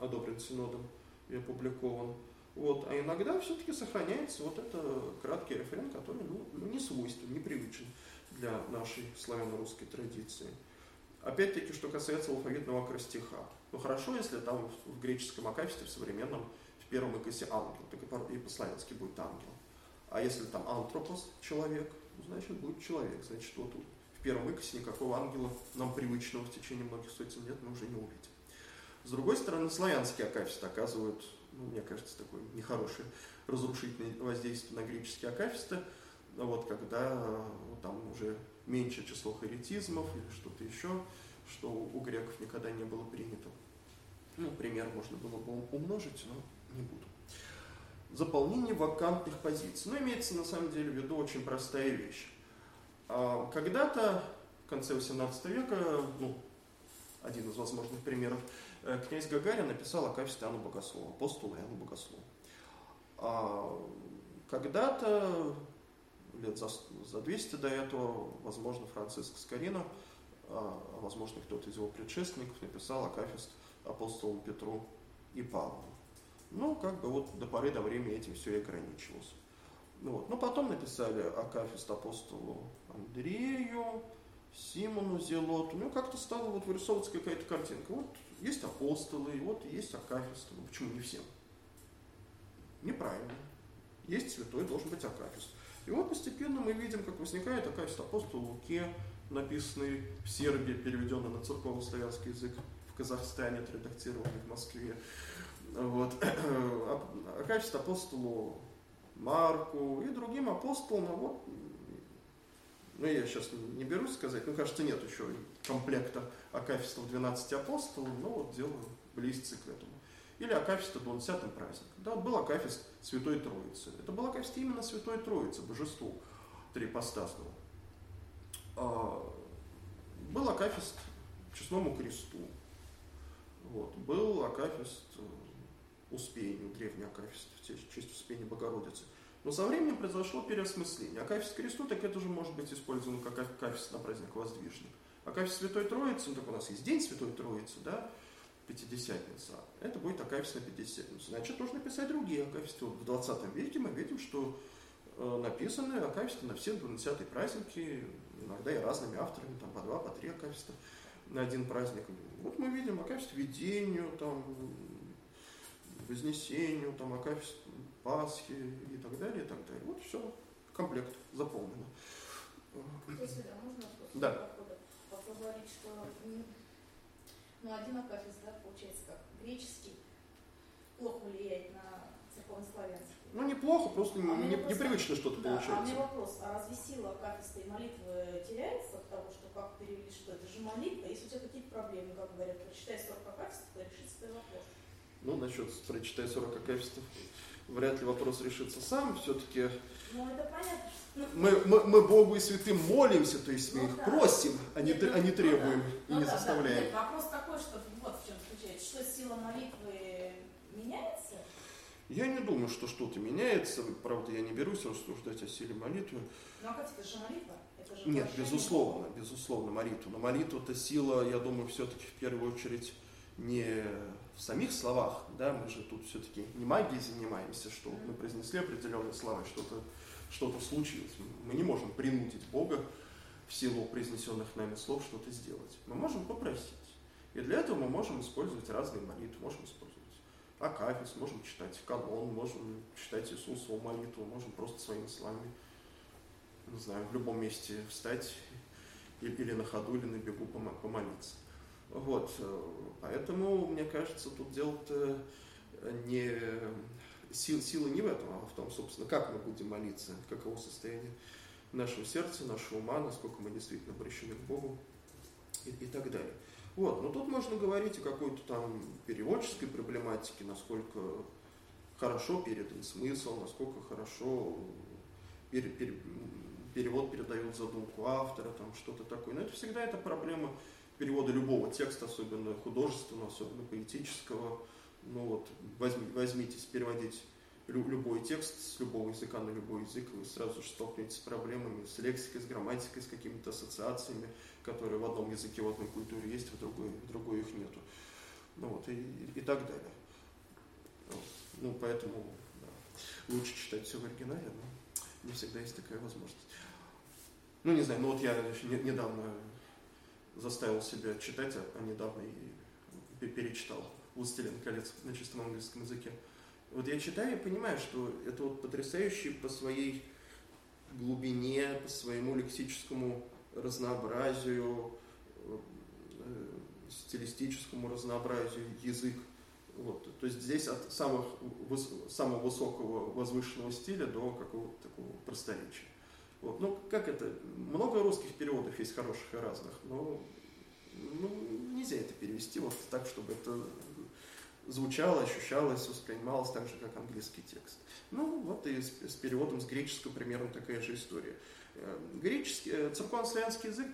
одобрен Синодом и опубликован. Вот. А иногда все-таки сохраняется вот это краткий рефрен, который ну, ну не свойственен, непривычен для нашей славяно-русской традиции. Опять-таки, что касается алфавитного акростиха. Ну хорошо, если там в греческом акафисте, в современном, в первом икосе ангел, так и по-славянски будет ангел. А если там антропос, человек, ну, значит будет человек. Значит, вот в первом икосе никакого ангела нам привычного в течение многих сотен лет мы уже не увидим. С другой стороны, славянский акафист оказывают, ну, мне кажется, такое нехорошее разрушительное воздействие на греческие акафисты, вот когда ну, там уже меньше число харитизмов или что-то еще, что у греков никогда не было принято. Ну, пример можно было бы умножить, но не буду. Заполнение вакантных позиций. Ну, имеется на самом деле в виду очень простая вещь. А, когда-то, в конце 18 века, ну, один из возможных примеров, э, князь Гагарин написал Акафист Иоанну Богослову, апостолу Иоанну Богослову. А когда-то, лет за, за 200 до этого, возможно, Франциск Скорина, а, возможно, кто-то из его предшественников написал Акафист апостолам Петру и Павлу. Ну, как бы вот до поры до времени этим все и ограничивалось. Ну, вот. Но потом написали Акафист апостолу Андрею, Симону Зелоту. Ну, как-то стало вот вырисовываться какая-то картинка. Вот есть апостолы, и вот есть Акафист. Ну, почему не всем? Неправильно. Есть святой, должен быть Акафист. И вот постепенно мы видим, как возникает Акафист апостол Луке, написанный в Сербии, переведенный на церковно-славянский язык, в Казахстане, отредактированный в Москве. Вот. Акафист апостолу Марку и другим апостолам, а вот, ну я сейчас не берусь сказать, ну кажется нет еще комплекта Акафистов 12 апостолов, но вот делаю близится к этому. Или Акафиста 20 праздник. Да, был Акафист Святой Троицы. Это был Акафист именно Святой Троицы, Божеству Трипостасного. А, был Акафист Честному Кресту. Вот. Был Акафист э, Успению, древний Акафист в честь Успения Богородицы. Но со временем произошло переосмысление. Акафист Кресту, так это же может быть использовано как Акафист на праздник Воздвижник. Акафист Святой Троицы, ну так у нас есть День Святой Троицы, да, Пятидесятница. Это будет Акафист на Пятидесятницу. Значит, нужно писать другие Акафисты. Вот в 20 веке мы видим, что э, написаны Акафисты на все 20 праздники, иногда и разными авторами, там по два, по три Акафиста на один праздник. Вот мы видим Акафист Видению, там, Вознесению, там, Акафист Пасхи и так далее, и так далее. Вот все, комплект заполнено. Если, да, можно да. поговорить, что ну, один акафист, да, получается, как греческий, плохо влияет на церковнославянский. Ну, неплохо, просто а не, вопрос, непривычно что-то да, получается. А мне вопрос, а разве сила акафиста и молитвы теряется от того, что как перевели, что это же молитва? Если у тебя какие-то проблемы, как говорят, прочитай 40 акафистов, то решится твой вопрос. Ну, насчет прочитай 40 акафистов, вряд ли вопрос решится сам, все-таки... Ну, это понятно. Ну, мы, мы, мы Богу и святым молимся, то есть мы ну, их да. просим, а не, ну, а не требуем ну, и ну, не да, заставляем. Да, нет, вопрос такой, что вот в чем заключается, что сила молитвы меняется? Я не думаю, что что-то меняется. Правда, я не берусь рассуждать о силе молитвы. Ну, а как это же молитва? Это же Нет, безусловно, безусловно, молитва. Но молитва-то сила, я думаю, все-таки в первую очередь не в самих словах, да, мы же тут все-таки не магией занимаемся, что мы произнесли определенные слова, что-то что-то случилось. Мы не можем принудить Бога в силу произнесенных нами слов что-то сделать. Мы можем попросить. И для этого мы можем использовать разные молитвы. Можем использовать Акафис, можем читать канон, можем читать Иисусову молитву, можем просто своими словами, не знаю, в любом месте встать или на ходу, или на бегу помолиться. Вот, поэтому, мне кажется, тут дело-то не сил, сила не в этом, а в том, собственно, как мы будем молиться, каково состояние нашего сердца, нашего ума, насколько мы действительно обращены к Богу и, и так далее. Вот, но тут можно говорить о какой-то там переводческой проблематике, насколько хорошо передан смысл, насколько хорошо пере, пере, перевод передает задумку автора, там что-то такое. Но это всегда это проблема перевода любого текста, особенно художественного, особенно поэтического. Ну вот, возьми, возьмитесь переводить любой текст с любого языка на любой язык, вы сразу же столкнетесь с проблемами, с лексикой, с грамматикой, с какими-то ассоциациями, которые в одном языке, в одной культуре есть, в другой, в другой их нету. Ну вот, и, и так далее. Ну, поэтому да, лучше читать все в оригинале, но не всегда есть такая возможность. Ну, не знаю, ну вот я недавно заставил себя читать, а, а недавно и перечитал «Властелин колец» на чистом английском языке. Вот я читаю и понимаю, что это вот потрясающий по своей глубине, по своему лексическому разнообразию, э, стилистическому разнообразию язык. Вот. То есть здесь от самых, самого высокого возвышенного стиля до какого-то такого просторечия. Вот. Ну, как это? Много русских переводов есть хороших и разных, но ну, нельзя это перевести вот так, чтобы это звучало, ощущалось, воспринималось так же, как английский текст. Ну, вот и с, с переводом с греческого примерно такая же история. Э, греческий, э, церковно-славянский язык,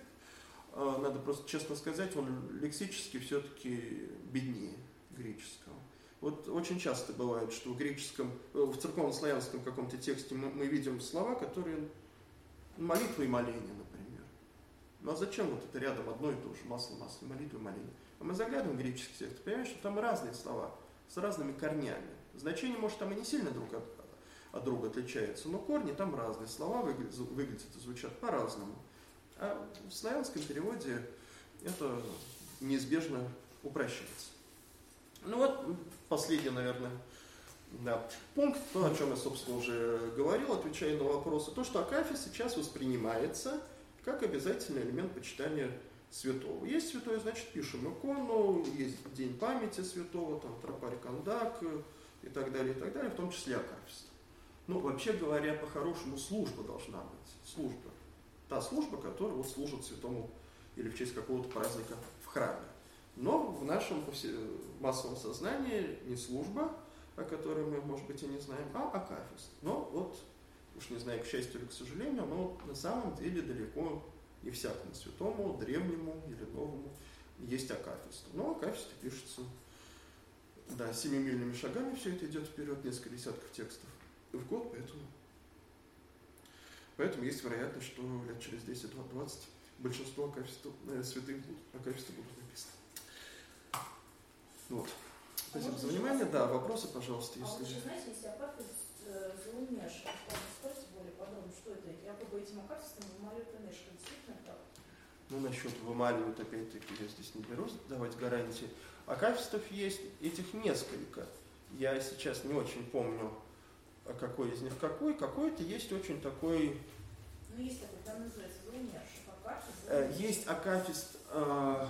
э, надо просто честно сказать, он лексически все-таки беднее греческого. Вот очень часто бывает, что в греческом, в церковно-славянском каком-то тексте мы, мы видим слова, которые молитва и моление, например. Ну а зачем вот это рядом одно и то же, масло, масло, молитва и моление? А мы заглядываем в греческий текст, понимаешь, что там разные слова с разными корнями. Значение, может, там и не сильно друг от, от друга отличается, но корни там разные, слова выглядят, выглядят и звучат по-разному. А в славянском переводе это неизбежно упрощается. Ну вот, последний, наверное, да. пункт, то, о чем я, собственно, уже говорил, отвечая на вопросы, то, что Акафия сейчас воспринимается как обязательный элемент почитания святого. Есть святой, значит, пишем икону, есть день памяти святого, там, тропарь кандак и так далее, и так далее, в том числе Акафист. Ну, вообще говоря, по-хорошему, служба должна быть. Служба. Та служба, которая вот служит святому или в честь какого-то праздника в храме. Но в нашем массовом сознании не служба, о которой мы, может быть, и не знаем, а акафист. Но вот, уж не знаю, к счастью или к сожалению, но на самом деле далеко не всякому святому, древнему или новому есть акафист. Но акафист пишется да, семимильными шагами все это идет вперед, несколько десятков текстов в год, поэтому, поэтому есть вероятность, что лет через 10-20 большинство акафистов, э, святых будут, акафисты будут написаны. Вот. Спасибо за внимание. Да, вопросы, пожалуйста, если... А вот еще, знаете, если акафист э, расскажите более подробно, что это? Якобы этим акафистом вымаливают энергию. Действительно так? Ну, насчет вымаливают, опять-таки, я здесь не берусь давать гарантии. Акафистов есть, этих несколько. Я сейчас не очень помню, а какой из них какой. Какой-то есть очень такой... Ну, есть такой, там называется. Акафист. Э, есть акафист... Э,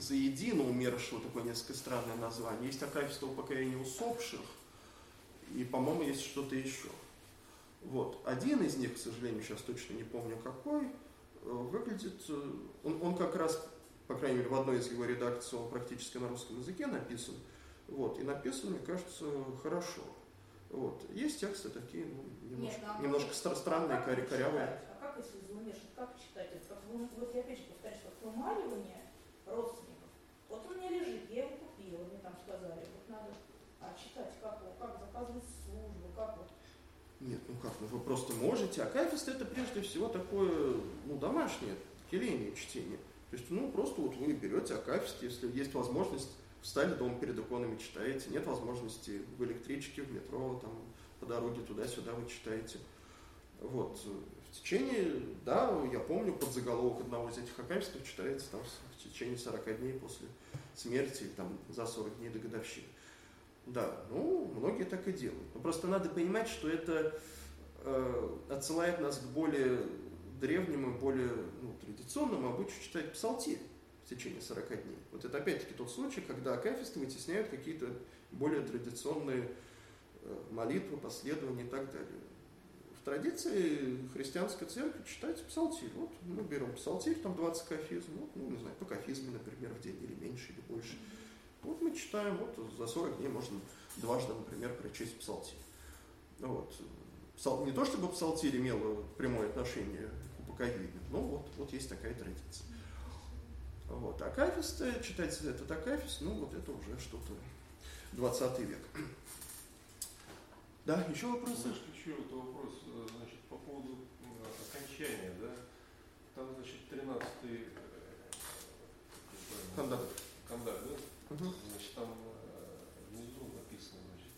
заедино умершего, такое несколько странное название. Есть Акафиста упокоения усопших, и, по-моему, есть что-то еще. Вот. Один из них, к сожалению, сейчас точно не помню какой, э, выглядит, э, он, он как раз, по крайней мере, в одной из его редакций, он практически на русском языке написан. Вот. И написан, мне кажется, хорошо. Вот. Есть тексты такие, ну, немножко, Нет, ну, а немножко как, странные, коря, корявые. А как если замешать, как читать это? Как, вот я опять же повторяю, что вымаливание родственников вот у меня лежит, я его купила, мне там сказали, вот надо а, читать, как службу, как вот. Нет, ну как, ну вы просто можете. Акафист это прежде всего такое, ну, домашнее, келение чтение. То есть, ну, просто вот вы берете акафист, если есть возможность, встали дома перед иконами, читаете. Нет возможности в электричке, в метро, там, по дороге туда-сюда вы читаете. Вот. В течение, да, я помню, под заголовок одного из этих акафистов читается там в течение 40 дней после смерти, там, за 40 дней до годовщины. Да, ну, многие так и делают. Но просто надо понимать, что это э, отсылает нас к более древнему, более ну, традиционному обычаю читать псалтирь в течение 40 дней. Вот это опять-таки тот случай, когда акафисты вытесняют какие-то более традиционные э, молитвы, последования и так далее в традиции христианской церкви читать псалтирь. Вот мы берем псалтирь, там 20 кафизм, вот, ну, не знаю, по кафизме, например, в день, или меньше, или больше. Вот мы читаем, вот за 40 дней можно дважды, например, прочесть псалтирь. Вот. Псал, не то, чтобы псалтирь имел прямое отношение к упокоению, но вот, вот есть такая традиция. Вот. А кафисты, читать этот акафист, ну вот это уже что-то 20 век. Да, еще вопросы? Знаешь, еще вот вопрос, э, значит, по поводу окончания, да? Там, значит, 13-й кондак. Кондак, да? Угу. Значит, там э, внизу написано, значит,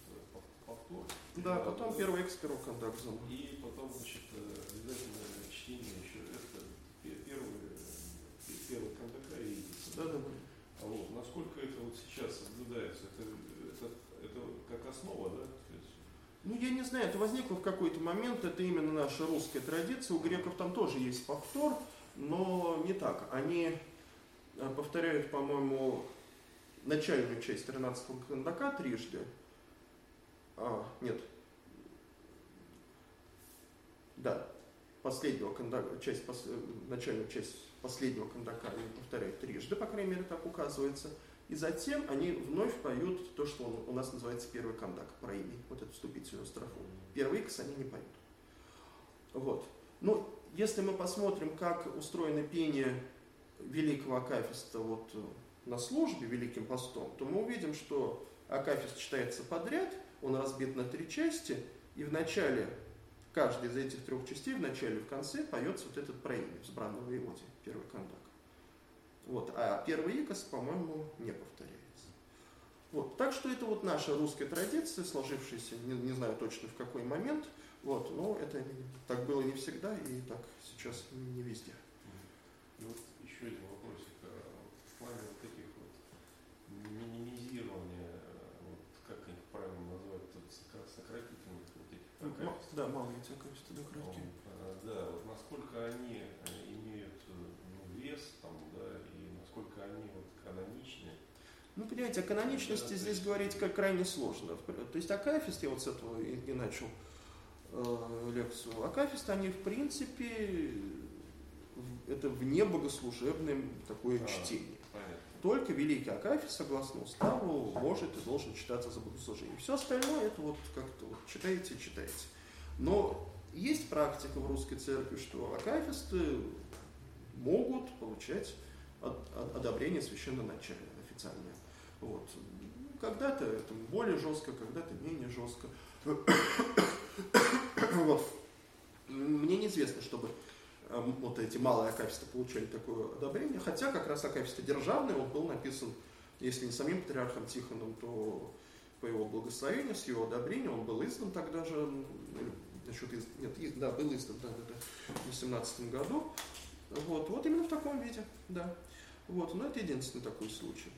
повтор. Да, потом первый экспер кондак зал. И потом, значит, э, обязательно чтение еще это первый, первый кондака и вот сейчас соблюдается, это, это, это как основа, да? Ну, я не знаю, это возникло в какой-то момент, это именно наша русская традиция. У греков там тоже есть повтор, но не так. Они э, повторяют, по-моему, начальную часть 13-го кандака трижды. А, нет. Да, последнего кандака, часть, пос, начальную часть последнего кандака они повторяют трижды, по крайней мере, так указывается. И затем они вновь поют то, что у нас называется первый кандак, про имя, вот эту вступительную строфу. Первый икс они не поют. Вот. Ну, если мы посмотрим, как устроено пение великого акафиста вот на службе Великим постом, то мы увидим, что акафист читается подряд, он разбит на три части, и в начале, каждой из этих трех частей, в начале и в конце поется вот этот проимя взбранного воеводе, первый кандак. Вот, а первый икос, по-моему, не повторяется. Вот, так что это вот наша русская традиция, сложившаяся, не, не знаю точно в какой момент, вот, но это так было не всегда и так сейчас не везде. Вот еще один вопросик. В плане вот таких вот минимизирования, вот как их правильно назвать, тут сократительных вот этих акафистов. Да, малые эти акафисты, да, краткие. Да, вот насколько они имеют ну, вес, там, да, насколько они вот каноничны. Ну, понимаете, о каноничности да, здесь есть... говорить как крайне сложно. То есть Акафист, я вот с этого и, и начал э, лекцию, Акафист, они в принципе, это вне богослужебное такое а, чтение. Понятно. Только великий Акафист, согласно уставу, может и должен читаться за богослужение. Все остальное это вот как-то вот читаете, читаете. Но есть практика в русской церкви, что акафисты могут получать одобрение священноначалия официальное. Вот. Когда-то это более жестко, когда-то менее жестко. вот. Мне неизвестно, чтобы эм, вот эти малые акафисты получали такое одобрение, хотя как раз акафисты державный, он был написан, если не самим патриархом Тихоном, то по его благословению, с его одобрением, он был издан тогда же, насчет из, нет, из, да, был издан, да, да, да, в 18 году. Вот, вот именно в таком виде, да. Вот, но это единственный такой случай.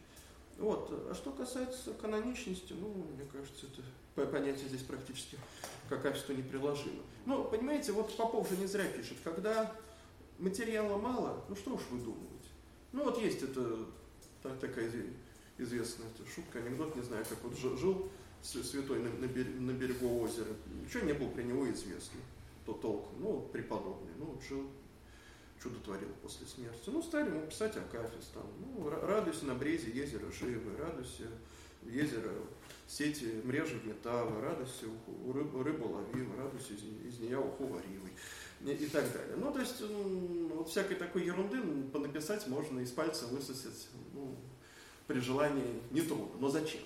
Вот. А что касается каноничности, ну, мне кажется, это понятие здесь практически к качеству неприложимо. Ну, понимаете, вот Попов же не зря пишет, когда материала мало, ну что уж выдумывать. Ну вот есть это так, такая известная эта шутка, анекдот, не знаю, как вот жил святой на, берегу, озера, ничего не было при него известно, то толком, ну, преподобный, ну, жил чудо творил после смерти. Ну, стали ему писать Акафист, там, ну, радуйся на брезе езера живы, радуйся езера сети мрежи металла, радуйся у рыбу, рыбу лови, радуйся из, из нее уху варивый и, так далее. Ну, то есть, вот всякой такой ерунды понаписать можно из пальца высосать, ну, при желании не трудно. Но зачем?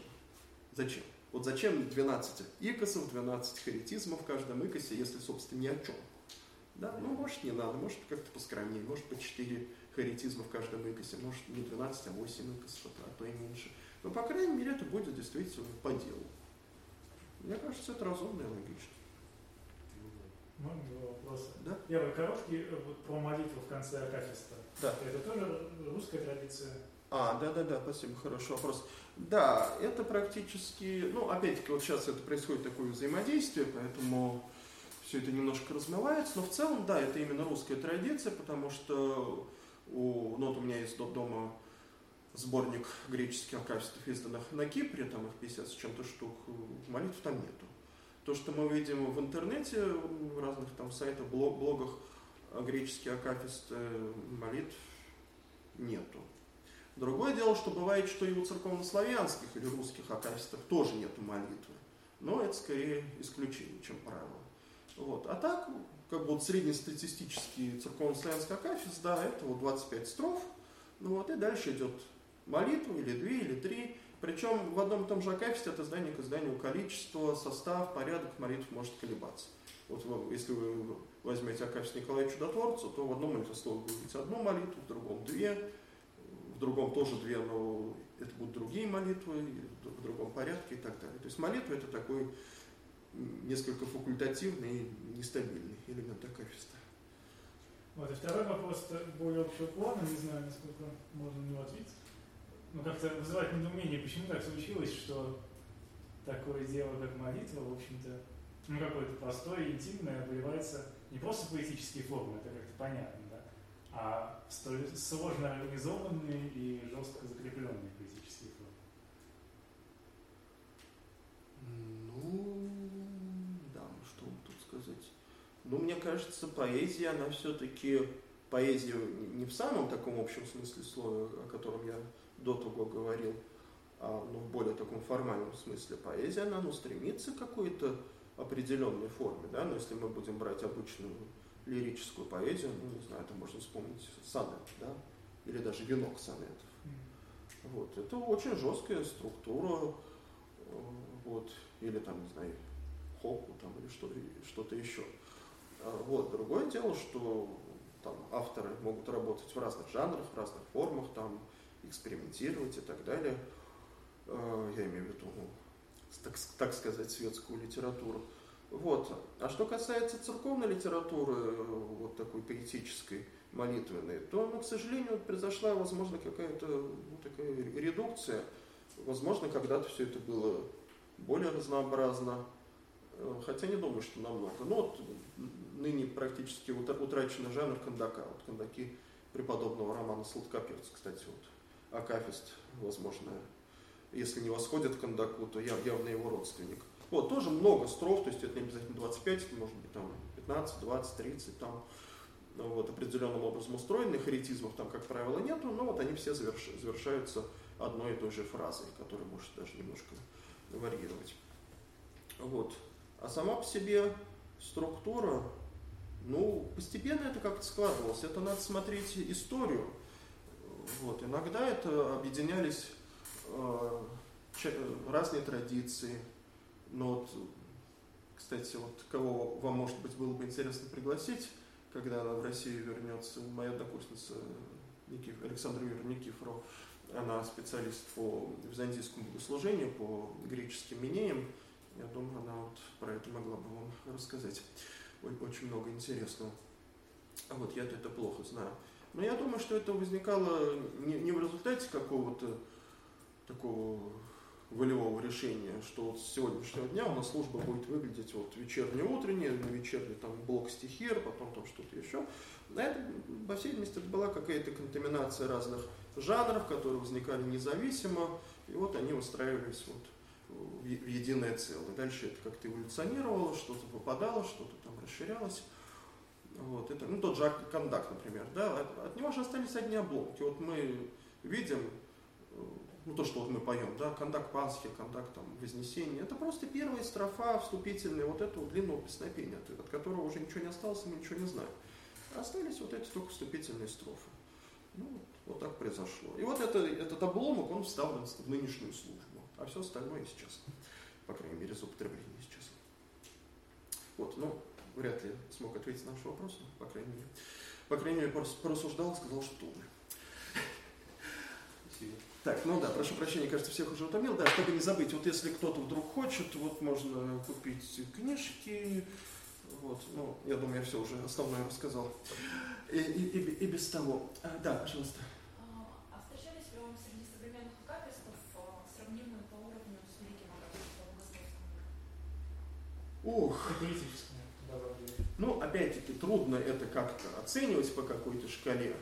Зачем? Вот зачем 12 икосов, 12 харитизмов в каждом икосе, если, собственно, ни о чем? Да? Ну, может, не надо, может, как-то поскромнее, может, по 4 харитизма в каждом икосе, может, не 12, а 8 икосов, а то и меньше. Но, по крайней мере, это будет действительно по делу. Мне кажется, это разумно и логично. Можно два вопроса? Да? Первый короткий, э, вот про молитву в конце Акафиста. Да. Это тоже русская традиция? А, да, да, да, спасибо, хороший вопрос. Да, это практически, ну, опять-таки, вот сейчас это происходит такое взаимодействие, поэтому все это немножко размывается, но в целом, да, это именно русская традиция, потому что у, ну, вот у меня есть дома сборник греческих акафистов, изданных на Кипре, там их 50 с чем-то штук, молитв там нету. То, что мы видим в интернете, в разных там сайтах, блог, блогах, греческие акафисты, молитв нету. Другое дело, что бывает, что и у церковнославянских или русских акафистов тоже нету молитвы. Но это скорее исключение, чем правило. Вот. А так, как бы вот среднестатистический церковно-славянский акафист, да, это вот 25 строф, ну вот, и дальше идет молитва, или две, или три. Причем в одном и том же акафисте от издания к изданию количество, состав, порядок молитв может колебаться. Вот если вы возьмете акафист Николая Чудотворца, то в одном молитвословии будет быть одну молитву, в другом две, в другом тоже две, но это будут другие молитвы, в другом порядке и так далее. То есть молитва это такой несколько факультативный и нестабильный элемент акафиста. Вот, и второй вопрос более общего плана, не знаю, насколько можно на него ответить. ну, как-то вызывает недоумение, почему так случилось, что такое дело, как молитва, в общем-то, ну, какое-то простое, интимное, выливается не просто поэтические формы, это как-то понятно, а сложно организованные и жестко закрепленные поэтические формы. Ну, да, ну что тут сказать. Ну, мне кажется, поэзия, она все-таки, поэзия не в самом таком общем смысле слова, о котором я до того говорил, а ну, в более таком формальном смысле поэзия, она ну, стремится к какой-то определенной форме, да, но если мы будем брать обычную лирическую поэзию, ну, не знаю, это можно вспомнить сонет, да, или даже венок сонетов. Вот, это очень жесткая структура, э, вот, или там, не знаю, хопу там, или что, что-то еще. А, вот, другое дело, что там авторы могут работать в разных жанрах, в разных формах, там, экспериментировать и так далее. А, я имею в виду, ну, так, так сказать, светскую литературу. Вот. А что касается церковной литературы, вот такой поэтической, молитвенной, то, ну, к сожалению, произошла, возможно, какая-то ну, такая редукция. Возможно, когда-то все это было более разнообразно, э, хотя не думаю, что намного. Но вот ныне практически утраченный жанр кандака. Вот кандаки преподобного Романа Сладкоперца, кстати, вот Акафист, возможно, если не восходит к кандаку, то явно его родственник. Вот, тоже много строф, то есть это не обязательно 25, это может быть там 15, 20, 30, там вот, определенным образом устроены, харитизмов там, как правило, нету, но вот они все заверш, завершаются одной и той же фразой, которая может даже немножко варьировать. Вот. А сама по себе структура, ну, постепенно это как-то складывалось. Это надо смотреть историю. Вот. Иногда это объединялись э, разные традиции. Но вот, кстати, вот кого вам, может быть, было бы интересно пригласить, когда она в Россию вернется, моя однокурсница Никиф, Александра Юрьевна Никифорова, она специалист по византийскому богослужению, по греческим минеям. Я думаю, она вот про это могла бы вам рассказать. Очень много интересного. А вот я-то это плохо знаю. Но я думаю, что это возникало не, в результате какого-то такого волевого решения, что вот с сегодняшнего дня у нас служба будет выглядеть вот вечерне-утренняя, на вечерний там блок стихир, потом там что-то еще. На это, во всей видимости, это была какая-то контаминация разных жанров, которые возникали независимо, и вот они устраивались вот в единое целое. Дальше это как-то эволюционировало, что-то попадало, что-то там расширялось. Вот, это, ну, тот же кондакт, например, да, от, от него же остались одни обломки. Вот мы видим, ну, то, что вот мы поем, да, кондак Пасхи, кондак там Вознесения, это просто первая строфа вступительная вот этого длинного песнопения, от которого уже ничего не осталось, мы ничего не знаем. Остались вот эти только вступительные строфы. Ну, вот, вот так произошло. И вот это, этот обломок, он вставлен в нынешнюю службу, а все остальное сейчас, по крайней мере, из употребления сейчас. Вот, ну, вряд ли смог ответить на ваш вопрос, но, по крайней мере, по крайней мере, порассуждал, сказал, что умер. Спасибо. Так, ну да, прошу прощения, кажется, всех уже утомил. Да, чтобы не забыть, вот если кто-то вдруг хочет, вот можно купить книжки, вот, ну, я думаю, я все уже основное рассказал. И, и, и, и без того. А, да, пожалуйста. А, а встречались ли вам среди современных акафистов а, сравнимые по уровню с великим акафистом Ух. Ну, опять-таки, трудно это как-то оценивать по какой-то шкале.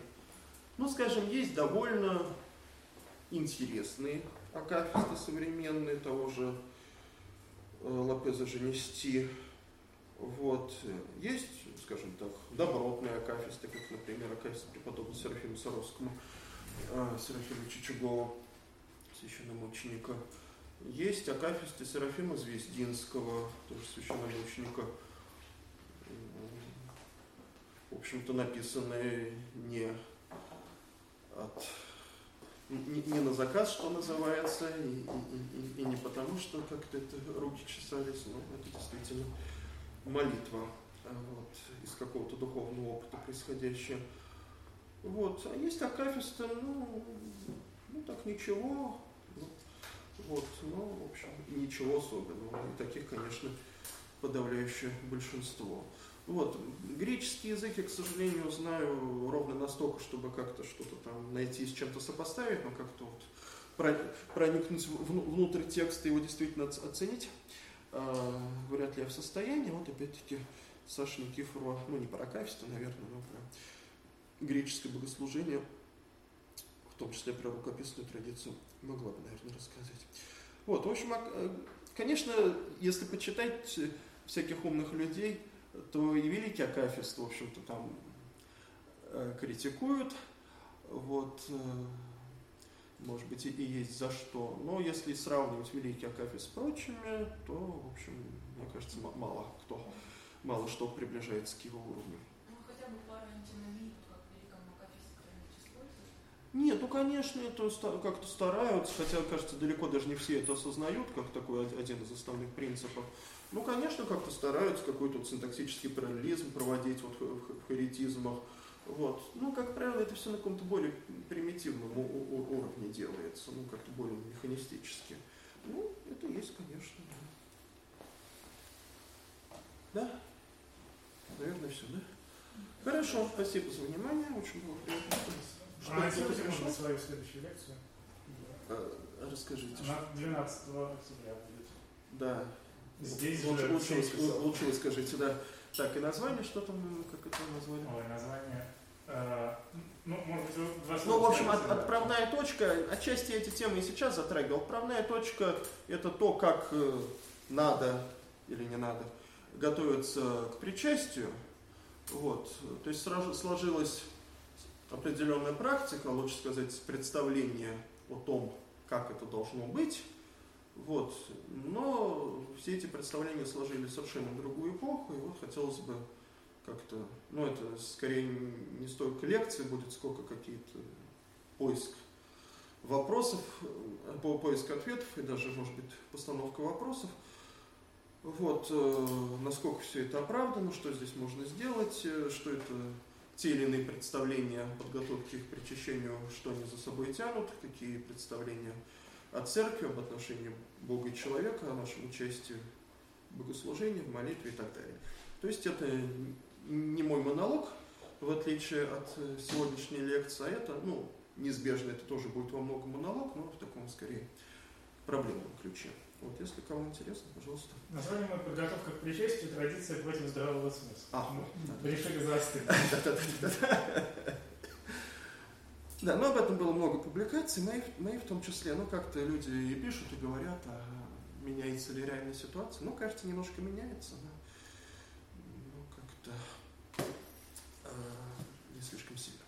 Ну, скажем, есть довольно интересные акафисты современные, того же э, Лопеза Женести, вот. Есть, скажем так, добротные акафисты, как, например, акафист преподобного Серафима Саровскому, э, Серафима Чичугова, священномученика. Есть акафисты Серафима Звездинского, тоже священномученика. В общем-то, написанные не от не, не на заказ, что называется, и, и, и, не потому, что как-то это руки чесались, но это действительно молитва а, вот, из какого-то духовного опыта происходящая. Вот. А есть акафисты, ну, ну так ничего, вот, ну, в общем, ничего особенного. И таких, конечно, подавляющее большинство. Вот. Греческий язык я, к сожалению, знаю ровно настолько, чтобы как-то что-то там найти с чем-то сопоставить, но как-то вот проникнуть внутрь текста и его действительно оценить, а, вряд ли я в состоянии. Вот опять-таки Саша Никифорова, ну не про акафисту, наверное, но про греческое богослужение, в том числе про рукописную традицию, могла бы, наверное, рассказать. Вот, в общем, э, конечно, если почитать всяких умных людей, то и великий Акафист, в общем-то, там э, критикуют, вот, э, может быть, и, есть за что. Но если сравнивать великий Акафист с прочими, то, в общем, мне кажется, мало кто, мало что приближается к его уровню. Ну, хотя бы пара антиномий, как в великом Акафисте, используют? Нет, ну, конечно, это как-то стараются, хотя, кажется, далеко даже не все это осознают, как такой один из основных принципов. Ну, конечно, как-то стараются какой-то вот синтаксический параллелизм проводить вот в харитизмах. Вот. Ну, как правило, это все на каком-то более примитивном уровне делается, ну, как-то более механистически. Ну, это есть, конечно. Да? да? Наверное, все, да? Хорошо, спасибо за внимание, очень было приятно. Анонсируйте, можно свою следующую лекцию. А, расскажите. Она 12 октября будет. Да. Здесь лучше, же лучше, лучше скажите, да. Так, и название, что там, как это назвали? Ой, название. Э, ну, может быть, два Ну, в общем, от, отправная точка, отчасти эти темы и сейчас затрагивал. Отправная точка – это то, как э, надо или не надо готовиться к причастию. Вот. То есть сложилась определенная практика, лучше сказать, представление о том, как это должно быть. Вот. Но все эти представления сложились в совершенно другую эпоху, и вот хотелось бы как-то, ну это скорее не столько лекции будет, сколько какие-то поиск вопросов, по поиск ответов и даже, может быть, постановка вопросов. Вот, э, насколько все это оправдано, что здесь можно сделать, э, что это те или иные представления подготовки к причащению, что они за собой тянут, какие представления о церкви, об отношении Бога и человека, о нашем участии в богослужении, в молитве и так далее. То есть это не мой монолог, в отличие от э, сегодняшней лекции, а это, ну, неизбежно, это тоже будет во многом монолог, но в таком, скорее, проблемном ключе. Вот, если кому интересно, пожалуйста. Название мое «Подготовка к причастию. Традиция против здравого смысла». А, Мы решили заострить. Да, но об этом было много публикаций, мои, мои в том числе. Ну, как-то люди и пишут, и говорят, а меняется ли реальная ситуация. Ну, кажется, немножко меняется, да. Ну, как-то э, не слишком сильно.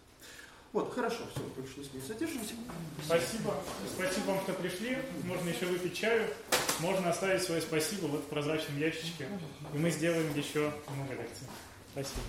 Вот, хорошо, все, больше не задержимся. Спасибо. Спасибо вам, что пришли. Можно еще выпить чаю. Можно оставить свое спасибо вот в прозрачном ящичке. И мы сделаем еще много лекций. Спасибо.